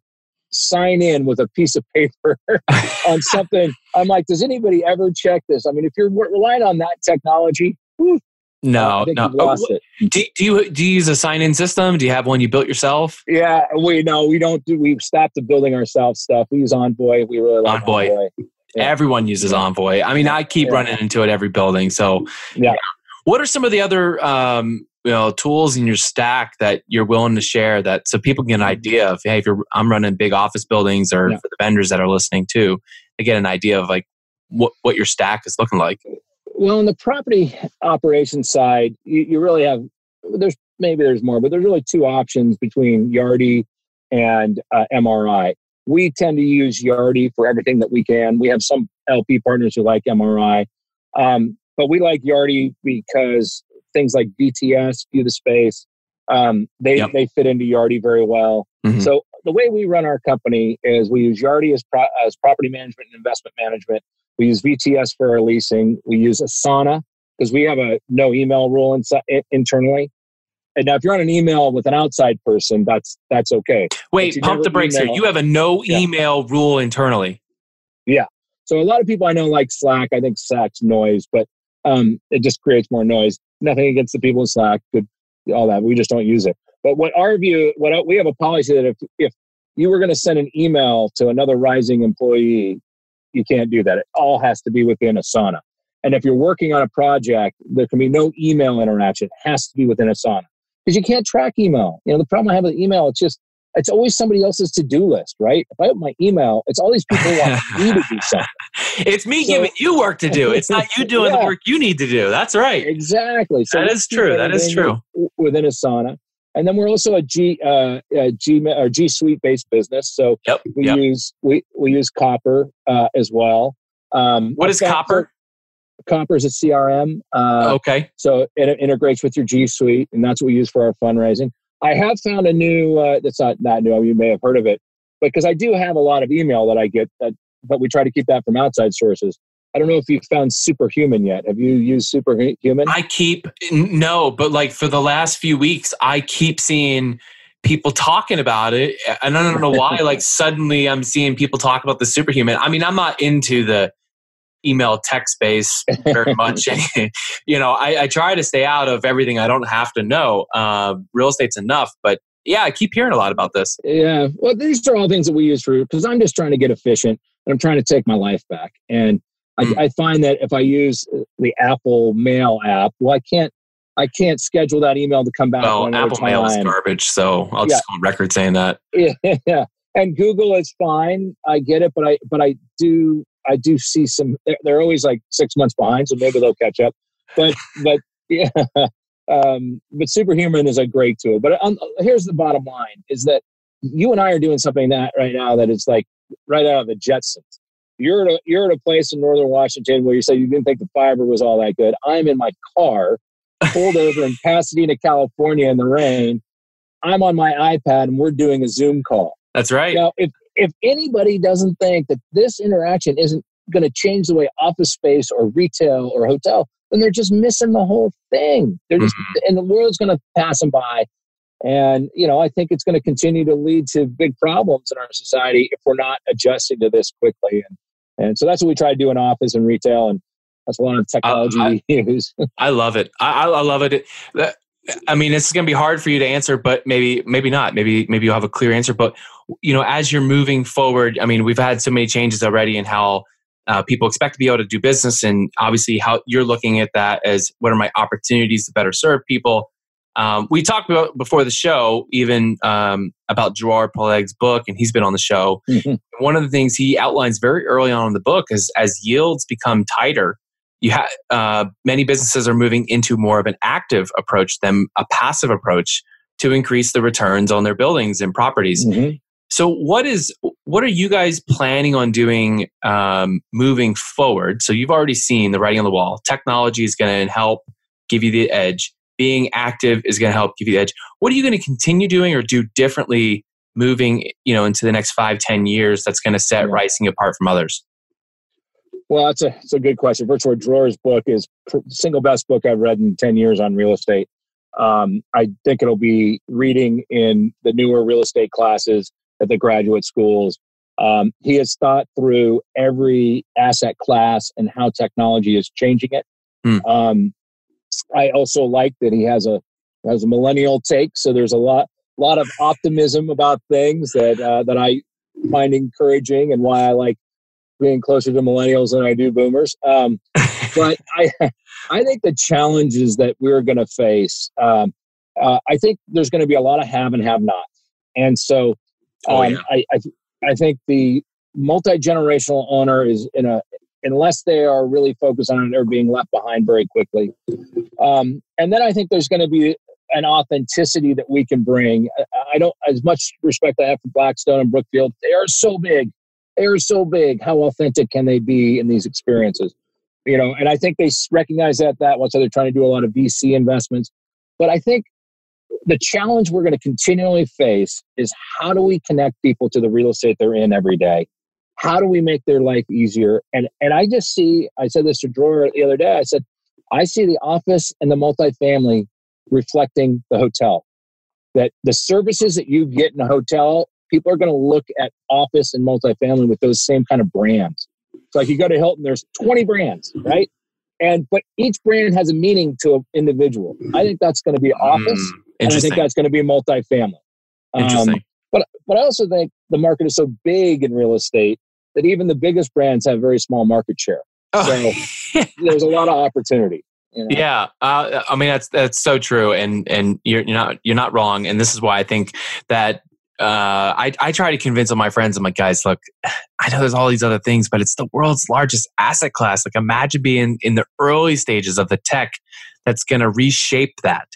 Speaker 3: sign in with a piece of paper on something. I'm like, does anybody ever check this? I mean, if you're relying on that technology, whew,
Speaker 2: no, no. Oh, do, do, you do you use a sign-in system? Do you have one you built yourself?
Speaker 3: Yeah, we no, we don't do. We've stopped the building ourselves stuff. We use Envoy. We really like Envoy. Envoy.
Speaker 2: Yeah. Everyone uses Envoy. I mean, I keep yeah. running into it every building. So
Speaker 3: yeah,
Speaker 2: what are some of the other um, you know tools in your stack that you're willing to share that so people get an idea of hey if you're I'm running big office buildings or yeah. for the vendors that are listening too, they get an idea of like what what your stack is looking like.
Speaker 3: Well, on the property operations side, you, you really have there's maybe there's more, but there's really two options between Yardi and uh, MRI. We tend to use Yardi for everything that we can. We have some LP partners who like MRI. Um, but we like Yardi because things like VTS, View the Space, um, they, yep. they fit into Yardi very well. Mm-hmm. So the way we run our company is we use Yardi as, pro- as property management and investment management. We use VTS for our leasing. We use Asana because we have a no email rule inside, internally. and now if you're on an email with an outside person, that's that's okay.
Speaker 2: Wait, pump the brakes email, here. You have a no yeah. email rule internally.
Speaker 3: Yeah. So a lot of people I know like Slack. I think Slack's noise, but um, it just creates more noise. Nothing against the people in Slack, good, all that. We just don't use it. But what our view, what we have a policy that if if you were going to send an email to another rising employee, you can't do that. It all has to be within Asana. And if you're working on a project, there can be no email interaction. It has to be within Asana because you can't track email. You know, the problem I have with email, it's just it's always somebody else's to-do list, right? If I open my email, it's all these people want me to do something.
Speaker 2: It's me so, giving you work to do. It's not you doing yeah. the work you need to do. That's right.
Speaker 3: Exactly.
Speaker 2: So that is true. That is true.
Speaker 3: Within Asana. And then we're also a G uh, a G or G Suite based business. So
Speaker 2: yep,
Speaker 3: we
Speaker 2: yep.
Speaker 3: use we we use Copper uh, as well.
Speaker 2: Um, what is Copper?
Speaker 3: Copper is a CRM. Uh,
Speaker 2: okay.
Speaker 3: So it integrates with your G Suite, and that's what we use for our fundraising. I have found a new. Uh, that's not not new. You may have heard of it, but because I do have a lot of email that I get. That, but we try to keep that from outside sources. I don't know if you've found Superhuman yet. Have you used Superhuman?
Speaker 2: I keep no, but like for the last few weeks, I keep seeing people talking about it, and I don't know why. like suddenly, I'm seeing people talk about the Superhuman. I mean, I'm not into the email text space very much. you know, I, I, try to stay out of everything I don't have to know. Uh, real estate's enough, but yeah, I keep hearing a lot about this.
Speaker 3: Yeah, well, these are all things that we use for because I'm just trying to get efficient and I'm trying to take my life back. And I, mm. I find that if I use the Apple Mail app, well, I can't I can't schedule that email to come back.
Speaker 2: Well, Apple Mail is garbage, so I'll just yeah. go on record saying that.
Speaker 3: Yeah, yeah, and Google is fine. I get it, but I but I do I do see some. They're, they're always like six months behind, so maybe they'll catch up. But but yeah, um, but Superhuman is a great tool. But um, here's the bottom line: is that you and I are doing something that right now that is like right out of the Jetsons. You're at a, you're at a place in northern Washington where you said you didn't think the fiber was all that good. I'm in my car, pulled over in Pasadena, California, in the rain. I'm on my iPad and we're doing a Zoom call.
Speaker 2: That's right.
Speaker 3: Now, if if anybody doesn't think that this interaction isn't going to change the way office space or retail or hotel, then they're just missing the whole thing. They're just, mm-hmm. and the world's going to pass them by. And, you know, I think it's going to continue to lead to big problems in our society if we're not adjusting to this quickly. And, and so that's what we try to do in office and retail. And that's a lot of technology I, we use.
Speaker 2: I love it. I, I love it. I mean, it's going to be hard for you to answer, but maybe, maybe not. Maybe, maybe you'll have a clear answer. But you know, as you're moving forward, I mean, we've had so many changes already in how uh, people expect to be able to do business, and obviously how you're looking at that as what are my opportunities to better serve people. Um, we talked about before the show, even um, about Dror Poleg's book, and he's been on the show. Mm-hmm. One of the things he outlines very early on in the book is as yields become tighter, you have uh, many businesses are moving into more of an active approach than a passive approach to increase the returns on their buildings and properties. Mm-hmm. So, what is what are you guys planning on doing um, moving forward? So, you've already seen the writing on the wall. Technology is going to help give you the edge. Being active is going to help give you the edge. What are you going to continue doing or do differently moving, you know, into the next five, ten years? That's going to set yeah. Rising apart from others.
Speaker 3: Well, that's a, that's a good question. Virtual Drawers book is the single best book I've read in 10 years on real estate. Um, I think it'll be reading in the newer real estate classes at the graduate schools. Um, he has thought through every asset class and how technology is changing it. Hmm. Um, I also like that he has a has a millennial take, so there's a lot lot of optimism about things that uh, that I find encouraging, and why I like being closer to millennials than I do boomers. Um, but I I think the challenges that we're going to face, um, uh, I think there's going to be a lot of have and have nots, and so Oh, um, yeah. I, I, I think the multi generational owner is in a unless they are really focused on it, they're being left behind very quickly. Um, and then I think there's going to be an authenticity that we can bring. I don't as much respect I have for Blackstone and Brookfield. They are so big. They are so big. How authentic can they be in these experiences? You know, and I think they recognize that that once they're trying to do a lot of VC investments. But I think the challenge we're going to continually face is how do we connect people to the real estate they're in every day? How do we make their life easier? And and I just see, I said this to Dror the other day. I said, I see the office and the multifamily reflecting the hotel. That the services that you get in a hotel, people are going to look at office and multifamily with those same kind of brands. It's like you go to Hilton, there's 20 brands, right? And but each brand has a meaning to an individual. I think that's going to be office, mm, and I think that's going to be multifamily.
Speaker 2: Um, interesting. Um,
Speaker 3: but but I also think the market is so big in real estate that even the biggest brands have very small market share. Oh. So there's a lot of opportunity.
Speaker 2: You know? Yeah, uh, I mean that's that's so true, and and you're, you're not you're not wrong, and this is why I think that uh, I, I try to convince all my friends. I'm like, guys, look, I know there's all these other things, but it's the world's largest asset class. Like, imagine being in the early stages of the tech that's going to reshape that.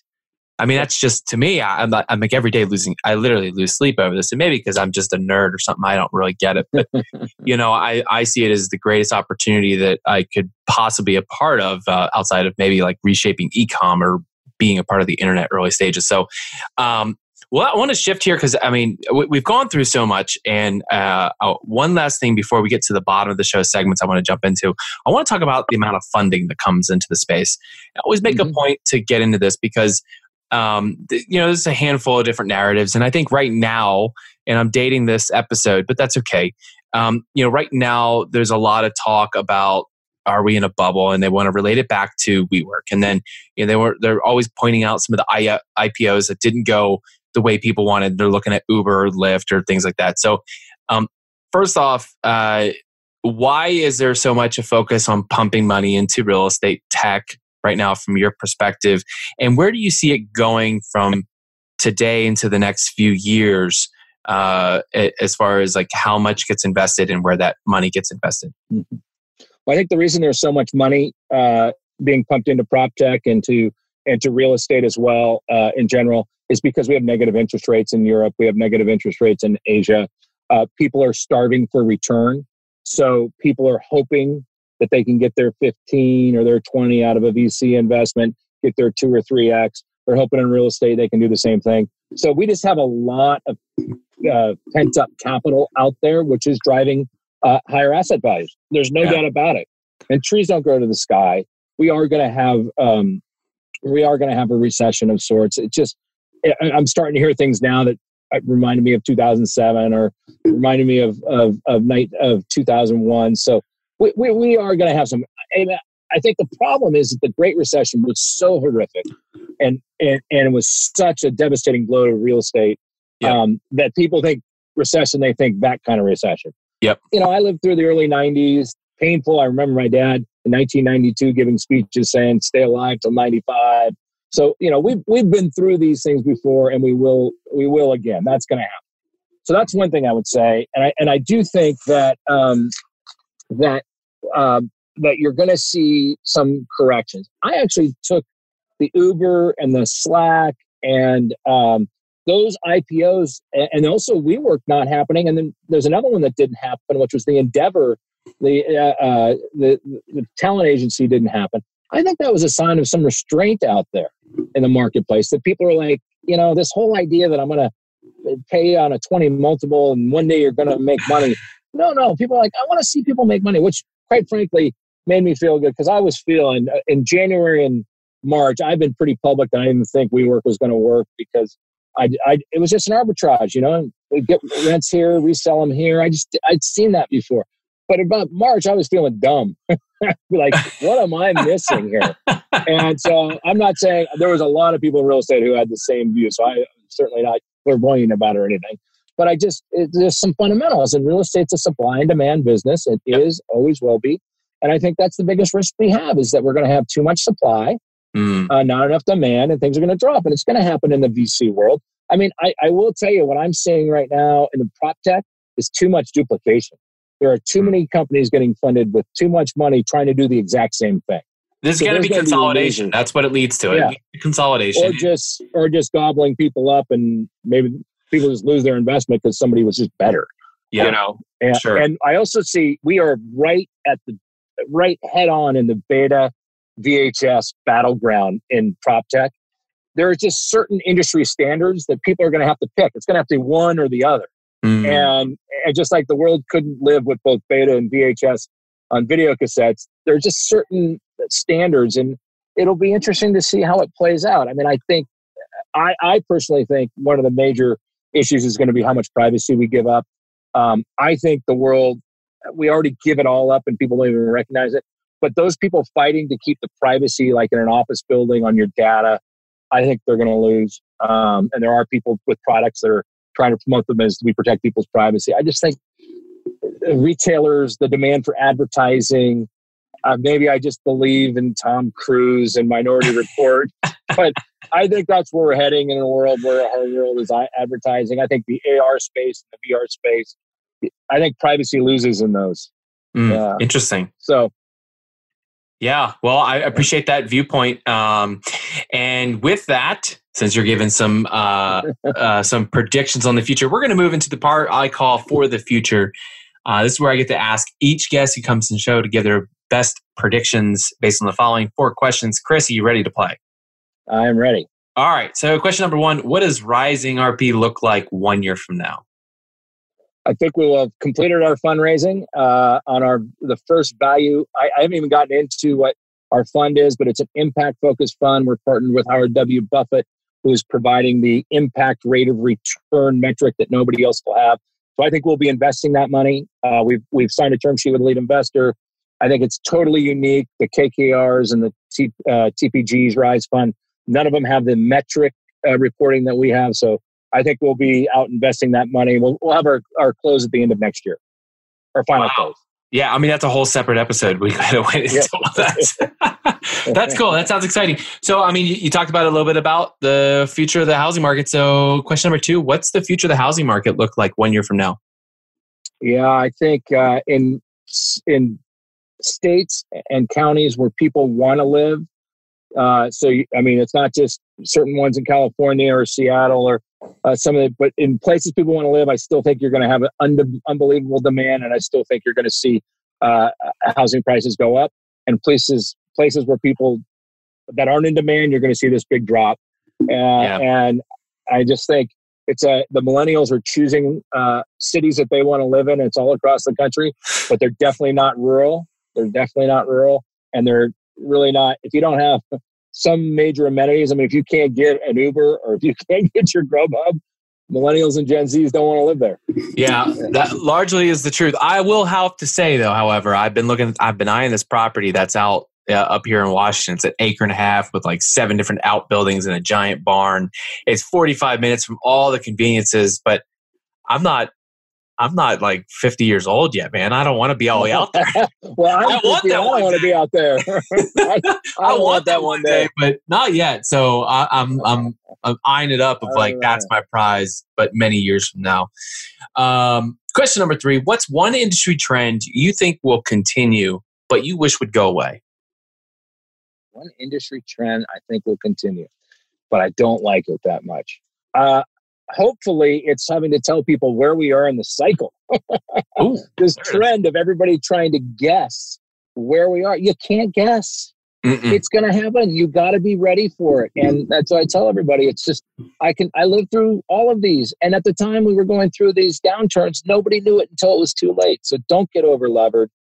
Speaker 2: I mean, that's just to me. I, am I'm like every day losing. I literally lose sleep over this, and maybe because I'm just a nerd or something. I don't really get it, but you know, I I see it as the greatest opportunity that I could possibly be a part of uh, outside of maybe like reshaping ecom or being a part of the internet early stages. So, um, well, I want to shift here because I mean we've gone through so much, and uh, uh, one last thing before we get to the bottom of the show segments, I want to jump into. I want to talk about the amount of funding that comes into the space. I always make mm-hmm. a point to get into this because um, th- you know, there's a handful of different narratives. And I think right now, and I'm dating this episode, but that's okay. Um, you know, right now, there's a lot of talk about are we in a bubble and they want to relate it back to WeWork. And then you know, they were they're always pointing out some of the I- IPOs that didn't go the way people wanted. They're looking at Uber, or Lyft, or things like that. So, um, first off, uh, why is there so much a focus on pumping money into real estate tech right now from your perspective? And where do you see it going from today into the next few years uh, as far as like how much gets invested and where that money gets invested?
Speaker 3: Mm-hmm. Well, I think the reason there's so much money uh, being pumped into prop tech and to and to real estate as well uh, in general is because we have negative interest rates in Europe. We have negative interest rates in Asia. Uh, people are starving for return. So people are hoping that they can get their 15 or their 20 out of a VC investment, get their two or three X. They're hoping in real estate they can do the same thing. So we just have a lot of uh, pent up capital out there, which is driving uh, higher asset values. There's no yeah. doubt about it. And trees don't grow to the sky. We are going to have um, we are going to have a recession of sorts. It just I'm starting to hear things now that reminded me of 2007 or reminded me of of of night of 2001. So we, we, we are going to have some. I think the problem is that the Great Recession was so horrific, and and, and it was such a devastating blow to real estate yep. um, that people think recession, they think that kind of recession.
Speaker 2: Yep.
Speaker 3: You know, I lived through the early '90s. Painful. I remember my dad in 1992 giving speeches saying, "Stay alive till '95." So you know, we've we've been through these things before, and we will we will again. That's going to happen. So that's one thing I would say, and I and I do think that um, that uh, that you're going to see some corrections. I actually took the Uber and the Slack and um, those IPOs, and also WeWork not happening. And then there's another one that didn't happen, which was the Endeavor, the uh, uh, the, the talent agency didn't happen. I think that was a sign of some restraint out there in the marketplace that people are like, you know, this whole idea that I'm going to pay on a 20 multiple and one day you're going to make money. No, no, people are like, I want to see people make money, which quite frankly made me feel good because I was feeling uh, in January and March, I've been pretty public I didn't think WeWork was going to work because I, I, it was just an arbitrage, you know, we get rents here, resell them here. I just, I'd seen that before. But about March, I was feeling dumb. like, what am I missing here? and so I'm not saying there was a lot of people in real estate who had the same view. So I certainly not clairvoyant about it or anything. But I just, it, there's some fundamentals. And real estate's a supply and demand business. It yep. is, always will be. And I think that's the biggest risk we have is that we're going to have too much supply, mm. uh, not enough demand, and things are going to drop. And it's going to happen in the VC world. I mean, I, I will tell you what I'm seeing right now in the prop tech is too much duplication. There are too mm. many companies getting funded with too much money trying to do the exact same thing.
Speaker 2: There's so going to be consolidation. Be That's what it leads to. Yeah. It consolidation,
Speaker 3: or just or just gobbling people up, and maybe people just lose their investment because somebody was just better.
Speaker 2: Yeah.
Speaker 3: You know, and, sure. and I also see we are right at the right head on in the beta VHS battleground in prop tech. There are just certain industry standards that people are going to have to pick. It's going to have to be one or the other. Mm. And, and just like the world couldn't live with both beta and VHS on video cassettes, there are just certain standards. And it'll be interesting to see how it plays out. I mean, I think, I, I personally think one of the major issues is going to be how much privacy we give up. Um, I think the world, we already give it all up and people don't even recognize it. But those people fighting to keep the privacy, like in an office building on your data, I think they're going to lose. Um, and there are people with products that are trying to promote them as we protect people's privacy. I just think retailers, the demand for advertising, uh, maybe I just believe in Tom Cruise and Minority Report, but I think that's where we're heading in a world where our world is advertising. I think the AR space and the VR space, I think privacy loses in those.
Speaker 2: Mm. Interesting.
Speaker 3: So
Speaker 2: yeah, well, I appreciate that viewpoint. Um, and with that, since you're giving some uh, uh, some predictions on the future, we're going to move into the part I call for the future. Uh, this is where I get to ask each guest who comes in the show to give their best predictions based on the following four questions. Chris, are you ready to play?
Speaker 3: I am ready.
Speaker 2: All right. So, question number one: What does Rising RP look like one year from now?
Speaker 3: I think we will have completed our fundraising uh, on our the first value. I, I, haven't even gotten into what our fund is, but it's an impact focused fund. We're partnered with Howard W. Buffett, who is providing the impact rate of return metric that nobody else will have. So I think we'll be investing that money. Uh, we've we've signed a term sheet with a lead investor. I think it's totally unique. The KKRs and the T, uh, TPGs Rise Fund, none of them have the metric uh, reporting that we have. So I think we'll be out investing that money. We'll, we'll have our, our close at the end of next year, our final wow. close.
Speaker 2: Yeah, I mean that's a whole separate episode. We gotta wait until that. that's cool. That sounds exciting. So, I mean, you, you, talked about a little bit about the future of the housing market. So, question number two: What's the future of the housing market look like one year from now?
Speaker 3: Yeah, I think uh, in in states and counties where people want to live. Uh, so, I mean, it's not just certain ones in California or Seattle or uh, some of it, but in places people want to live, I still think you're going to have an un- unbelievable demand, and I still think you're going to see uh, housing prices go up. And places places where people that aren't in demand, you're going to see this big drop. Yeah. And I just think it's a the millennials are choosing uh, cities that they want to live in. It's all across the country, but they're definitely not rural. They're definitely not rural, and they're really not. If you don't have some major amenities. I mean, if you can't get an Uber or if you can't get your Grubhub, millennials and Gen Zs don't want to live there.
Speaker 2: Yeah, that largely is the truth. I will have to say though, however, I've been looking, I've been eyeing this property that's out uh, up here in Washington. It's an acre and a half with like seven different outbuildings and a giant barn. It's 45 minutes from all the conveniences, but I'm not I'm not like 50 years old yet, man. I don't want to be all the way out there.
Speaker 3: well, I, I want that. I don't want to be out there. I, I,
Speaker 2: I want that one day. day, but not yet. So I, am I'm, I'm I'm eyeing it up of like that's my prize, but many years from now. Um, question number three: What's one industry trend you think will continue, but you wish would go away?
Speaker 3: One industry trend I think will continue, but I don't like it that much. Uh, hopefully it's having to tell people where we are in the cycle. Ooh, this trend of everybody trying to guess where we are. You can't guess. Mm-mm. It's going to happen. You got to be ready for it. And that's what I tell everybody. It's just, I can, I lived through all of these. And at the time we were going through these downturns, nobody knew it until it was too late. So don't get over levered.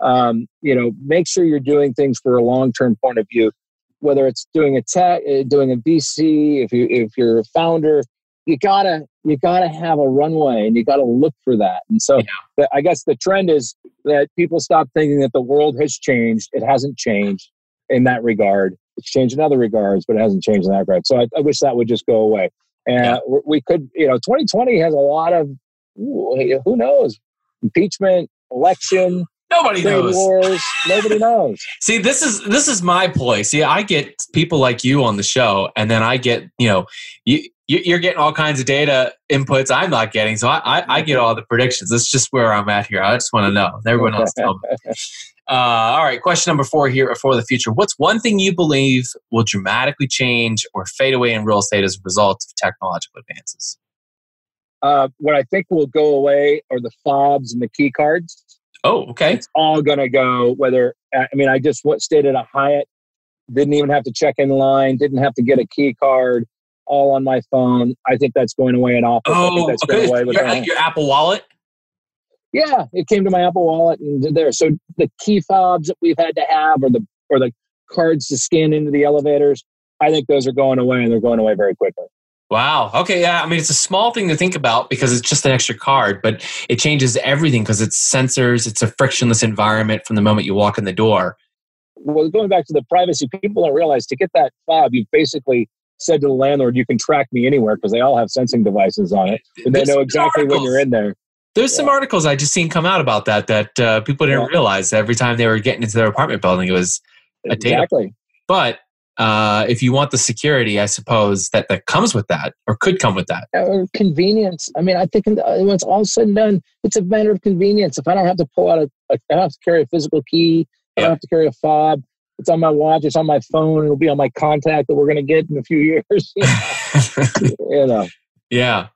Speaker 3: Um, you know, make sure you're doing things for a long term point of view, whether it's doing a tech, uh, doing a VC, if you, if you're a founder, you gotta you gotta have a runway and you gotta look for that. And so yeah. the, i guess the trend is that people stop thinking that the world has changed it hasn't changed in that regard. It's changed in other regards but it hasn't changed in that regard. So i, I wish that would just go away. And yeah. we could you know 2020 has a lot of who knows? Impeachment election
Speaker 2: Nobody knows.
Speaker 3: Wars. Nobody knows.
Speaker 2: See, this is this is my ploy. See, I get people like you on the show, and then I get you know you you're getting all kinds of data inputs I'm not getting. So I, I, I get all the predictions. That's just where I'm at here. I just want to know. Everyone else tell me. Uh, all right, question number four here for the future. What's one thing you believe will dramatically change or fade away in real estate as a result of technological advances?
Speaker 3: Uh, what I think will go away are the fobs and the key cards.
Speaker 2: Oh, okay.
Speaker 3: It's all going to go. Whether I mean, I just stayed at a Hyatt, didn't even have to check in line, didn't have to get a key card all on my phone. I think that's going away in office.
Speaker 2: Oh, okay. Your, like your Apple Wallet.
Speaker 3: Yeah, it came to my Apple Wallet and there. So the key fobs that we've had to have, or the or the cards to scan into the elevators. I think those are going away, and they're going away very quickly.
Speaker 2: Wow. Okay. Yeah. I mean, it's a small thing to think about because it's just an extra card, but it changes everything because it's sensors. It's a frictionless environment from the moment you walk in the door.
Speaker 3: Well, going back to the privacy, people don't realize to get that fob, you've basically said to the landlord, "You can track me anywhere" because they all have sensing devices on it, and they know exactly when you're in there.
Speaker 2: There's yeah. some articles I just seen come out about that that uh, people didn't yeah. realize. Every time they were getting into their apartment building, it was a exactly. data. But uh, if you want the security, I suppose that that comes with that, or could come with that,
Speaker 3: or convenience. I mean, I think when it's all said and done, it's a matter of convenience. If I don't have to pull out a, I don't have to carry a physical key, I don't have to carry a fob. It's on my watch. It's on my phone. It'll be on my contact that we're going to get in a few years. you know.
Speaker 2: Yeah.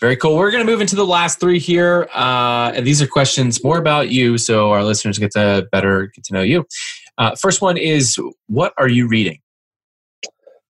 Speaker 2: Very cool. We're going to move into the last three here, uh, and these are questions more about you, so our listeners get to better get to know you. Uh, first one is, what are you reading?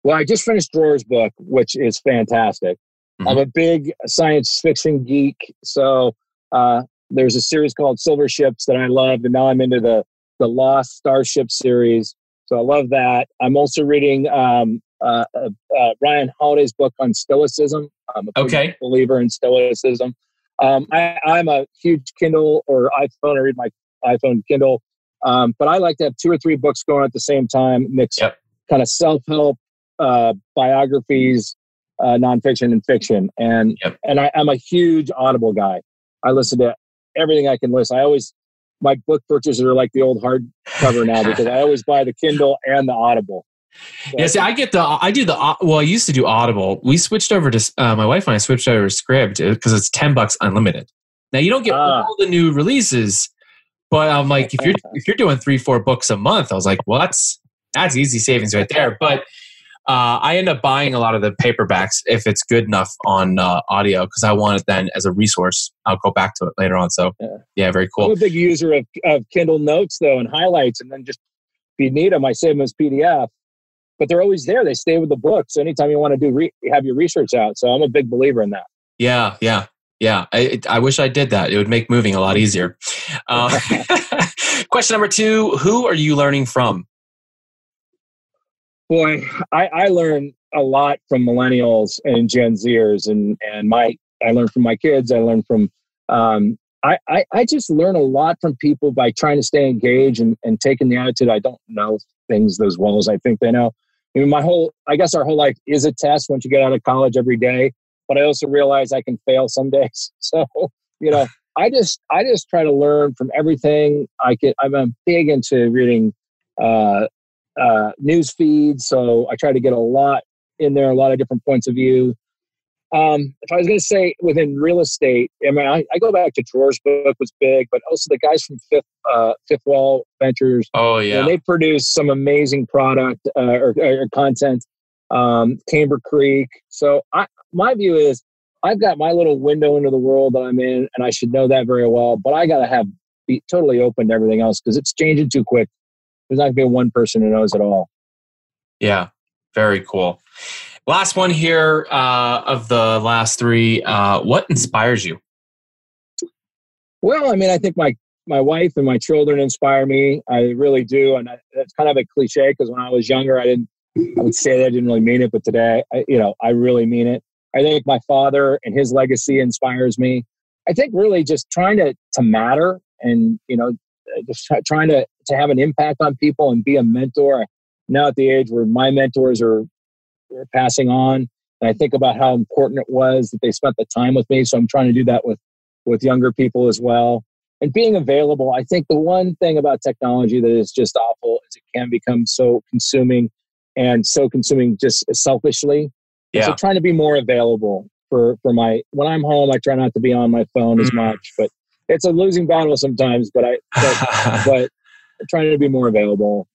Speaker 3: Well, I just finished Dror's book, which is fantastic. Mm-hmm. I'm a big science fiction geek, so uh, there's a series called Silver Ships that I love, and now I'm into the the Lost Starship series. So I love that. I'm also reading um, uh, uh, uh Ryan Holiday's book on Stoicism. I'm a
Speaker 2: okay.
Speaker 3: believer in Stoicism. Um, I, am a huge Kindle or iPhone. I read my iPhone Kindle, um, but I like to have two or three books going at the same time. Mix yep. kind of self help uh, biographies, uh, nonfiction, and fiction. And yep. and I, I'm a huge Audible guy. I listen to everything I can listen. I always my book purchases are like the old hardcover now because I always buy the Kindle and the Audible.
Speaker 2: So, yeah, see, I get the I do the well. I used to do Audible. We switched over to uh, my wife and I switched over to Scribd because it's ten bucks unlimited. Now you don't get uh, all the new releases, but I'm like, if you're if you're doing three four books a month, I was like, well, that's that's easy savings right there. But uh, I end up buying a lot of the paperbacks if it's good enough on uh, audio because I want it then as a resource. I'll go back to it later on. So yeah, yeah very cool.
Speaker 3: I'm a big user of, of Kindle Notes though and highlights, and then just if you need them, I save them as PDF. But they're always there. They stay with the book. So anytime you want to do re- have your research out. So I'm a big believer in that.
Speaker 2: Yeah, yeah, yeah. I, I wish I did that. It would make moving a lot easier. Uh, question number two: Who are you learning from?
Speaker 3: Boy, I, I learn a lot from millennials and Gen Zers, and and my I learn from my kids. I learn from um, I, I, I just learn a lot from people by trying to stay engaged and, and taking the attitude I don't know things as well as I think they know. I mean, my whole I guess our whole life is a test once you get out of college every day. But I also realize I can fail some days. So you know, I just I just try to learn from everything I can. I'm big into reading uh, uh, news feeds. So I try to get a lot in there, a lot of different points of view. Um, if I was going to say within real estate, I mean, I, I, go back to Dror's book was big, but also the guys from Fifth uh, Fifth Wall Ventures.
Speaker 2: Oh yeah,
Speaker 3: you know, they produce some amazing product uh, or, or, content. Um, Camber Creek. So I, my view is I've got my little window into the world that I'm in, and I should know that very well. But I got to have be totally open to everything else because it's changing too quick. There's not going to be one person who knows it all.
Speaker 2: Yeah, very cool. Last one here uh, of the last three. Uh, what inspires you?
Speaker 3: Well, I mean, I think my my wife and my children inspire me. I really do, and I, that's kind of a cliche because when I was younger, I didn't. I would say that I didn't really mean it, but today, I, you know, I really mean it. I think my father and his legacy inspires me. I think really just trying to to matter and you know just trying to to have an impact on people and be a mentor. Now at the age where my mentors are, are passing on, and I think about how important it was that they spent the time with me. So I'm trying to do that with with younger people as well. And being available, I think the one thing about technology that is just awful is it can become so consuming and so consuming just selfishly. Yeah. So trying to be more available for for my when I'm home, I try not to be on my phone as mm. much, but it's a losing battle sometimes. But I but, but trying to be more available.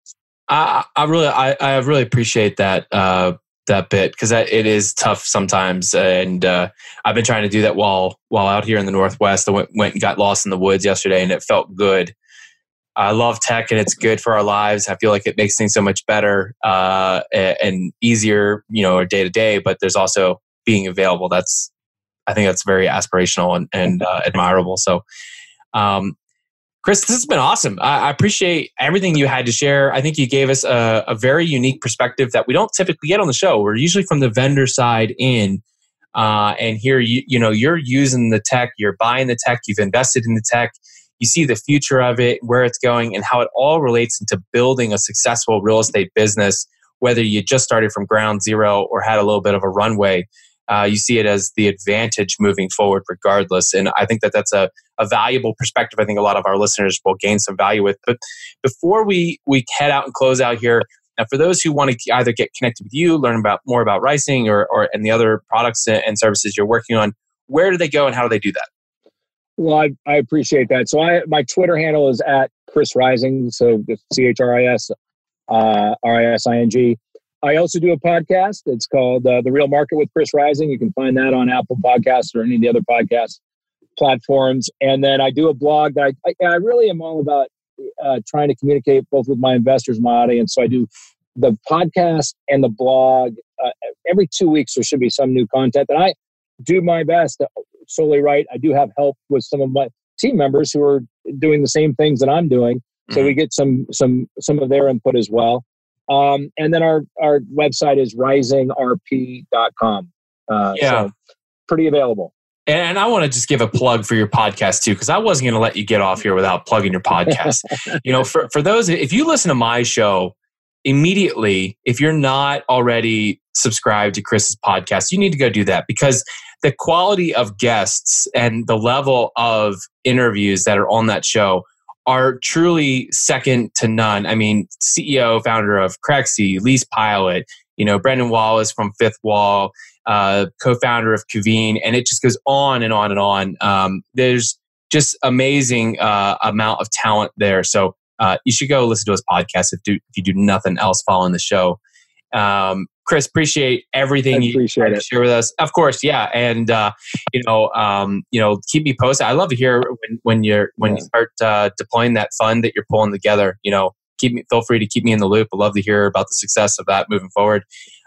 Speaker 2: I, I really, I, I really appreciate that uh, that bit because it is tough sometimes, and uh, I've been trying to do that while while out here in the Northwest. I went, went and got lost in the woods yesterday, and it felt good. I love tech, and it's good for our lives. I feel like it makes things so much better uh, and easier, you know, day to day. But there's also being available. That's I think that's very aspirational and, and uh, admirable. So, um, Chris, this has been awesome. I, appreciate everything you had to share. I think you gave us a, a, very unique perspective that we don't typically get on the show. We're usually from the vendor side in, uh, and here you you know you're using the tech, you're buying the tech, you've invested in the tech, you see the future of it, where it's going, and how it all relates into building a successful real estate business. Whether you just started from ground zero or had a little bit of a runway, uh, you see it as the advantage moving forward, regardless. And I think that that's a, a valuable perspective. I think a lot of our listeners will gain some value with. But before we we head out and close out here, now for those who want to either get connected with you, learn about more about Rising or, or and the other products and services you're working on, where do they go and how do they do that?
Speaker 3: Well, I, I appreciate that. So I my Twitter handle is at Chris Rising. So C H R I S uh, R I S I N G. I also do a podcast. It's called uh, The Real Market with Chris Rising. You can find that on Apple Podcasts or any of the other podcast platforms. And then I do a blog that I, I, I really am all about uh, trying to communicate both with my investors, my audience. So I do the podcast and the blog. Uh, every two weeks, there should be some new content that I do my best to solely write. I do have help with some of my team members who are doing the same things that I'm doing. So mm-hmm. we get some some some of their input as well. Um, and then our, our website is risingrp.com. Uh, yeah. So pretty available.
Speaker 2: And I want to just give a plug for your podcast too, because I wasn't going to let you get off here without plugging your podcast. you know, for, for those, if you listen to my show immediately, if you're not already subscribed to Chris's podcast, you need to go do that because the quality of guests and the level of interviews that are on that show are truly second to none. I mean, CEO, founder of Crexi, Lease Pilot, you know, Brendan Wallace from Fifth Wall, uh, co-founder of Kaveen, and it just goes on and on and on. Um, there's just amazing uh, amount of talent there. So uh, you should go listen to his podcast if, do, if you do nothing else following the show. Um, Chris, appreciate everything
Speaker 3: you appreciate it.
Speaker 2: share with us. Of course, yeah, and uh, you know, um, you know, keep me posted. I love to hear when, when you're when yeah. you start uh, deploying that fund that you're pulling together. You know, keep me feel free to keep me in the loop. I love to hear about the success of that moving forward.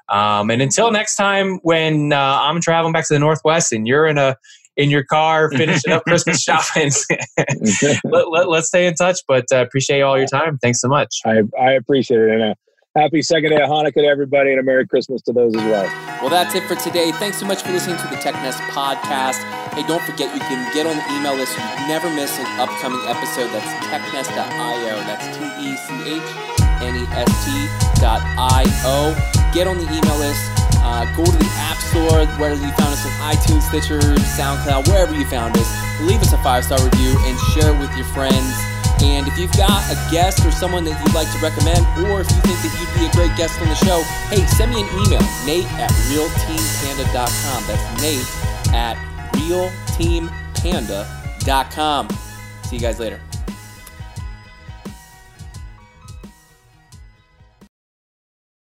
Speaker 2: Um, and until next time, when uh, I'm traveling back to the Northwest and you're in a in your car finishing up Christmas shopping, let, us let, stay in touch. But uh, appreciate all your time. Thanks so much.
Speaker 3: I, I appreciate it. And, uh, happy second day of Hanukkah to everybody and a Merry Christmas to those as well.
Speaker 1: Well, that's it for today. Thanks so much for listening to the TechNest podcast. Hey, don't forget you can get on the email list so you never miss an upcoming episode. That's technest.io. That's T E C H N E S T.io. Get on the email list. Uh, go to the App Store, whether you found us on iTunes, Stitcher, SoundCloud, wherever you found us. Leave us a five star review and share it with your friends. And if you've got a guest or someone that you'd like to recommend, or if you think that you'd be a great guest on the show, hey, send me an email, nate at realteampanda.com. That's nate at realteampanda.com. See you guys later.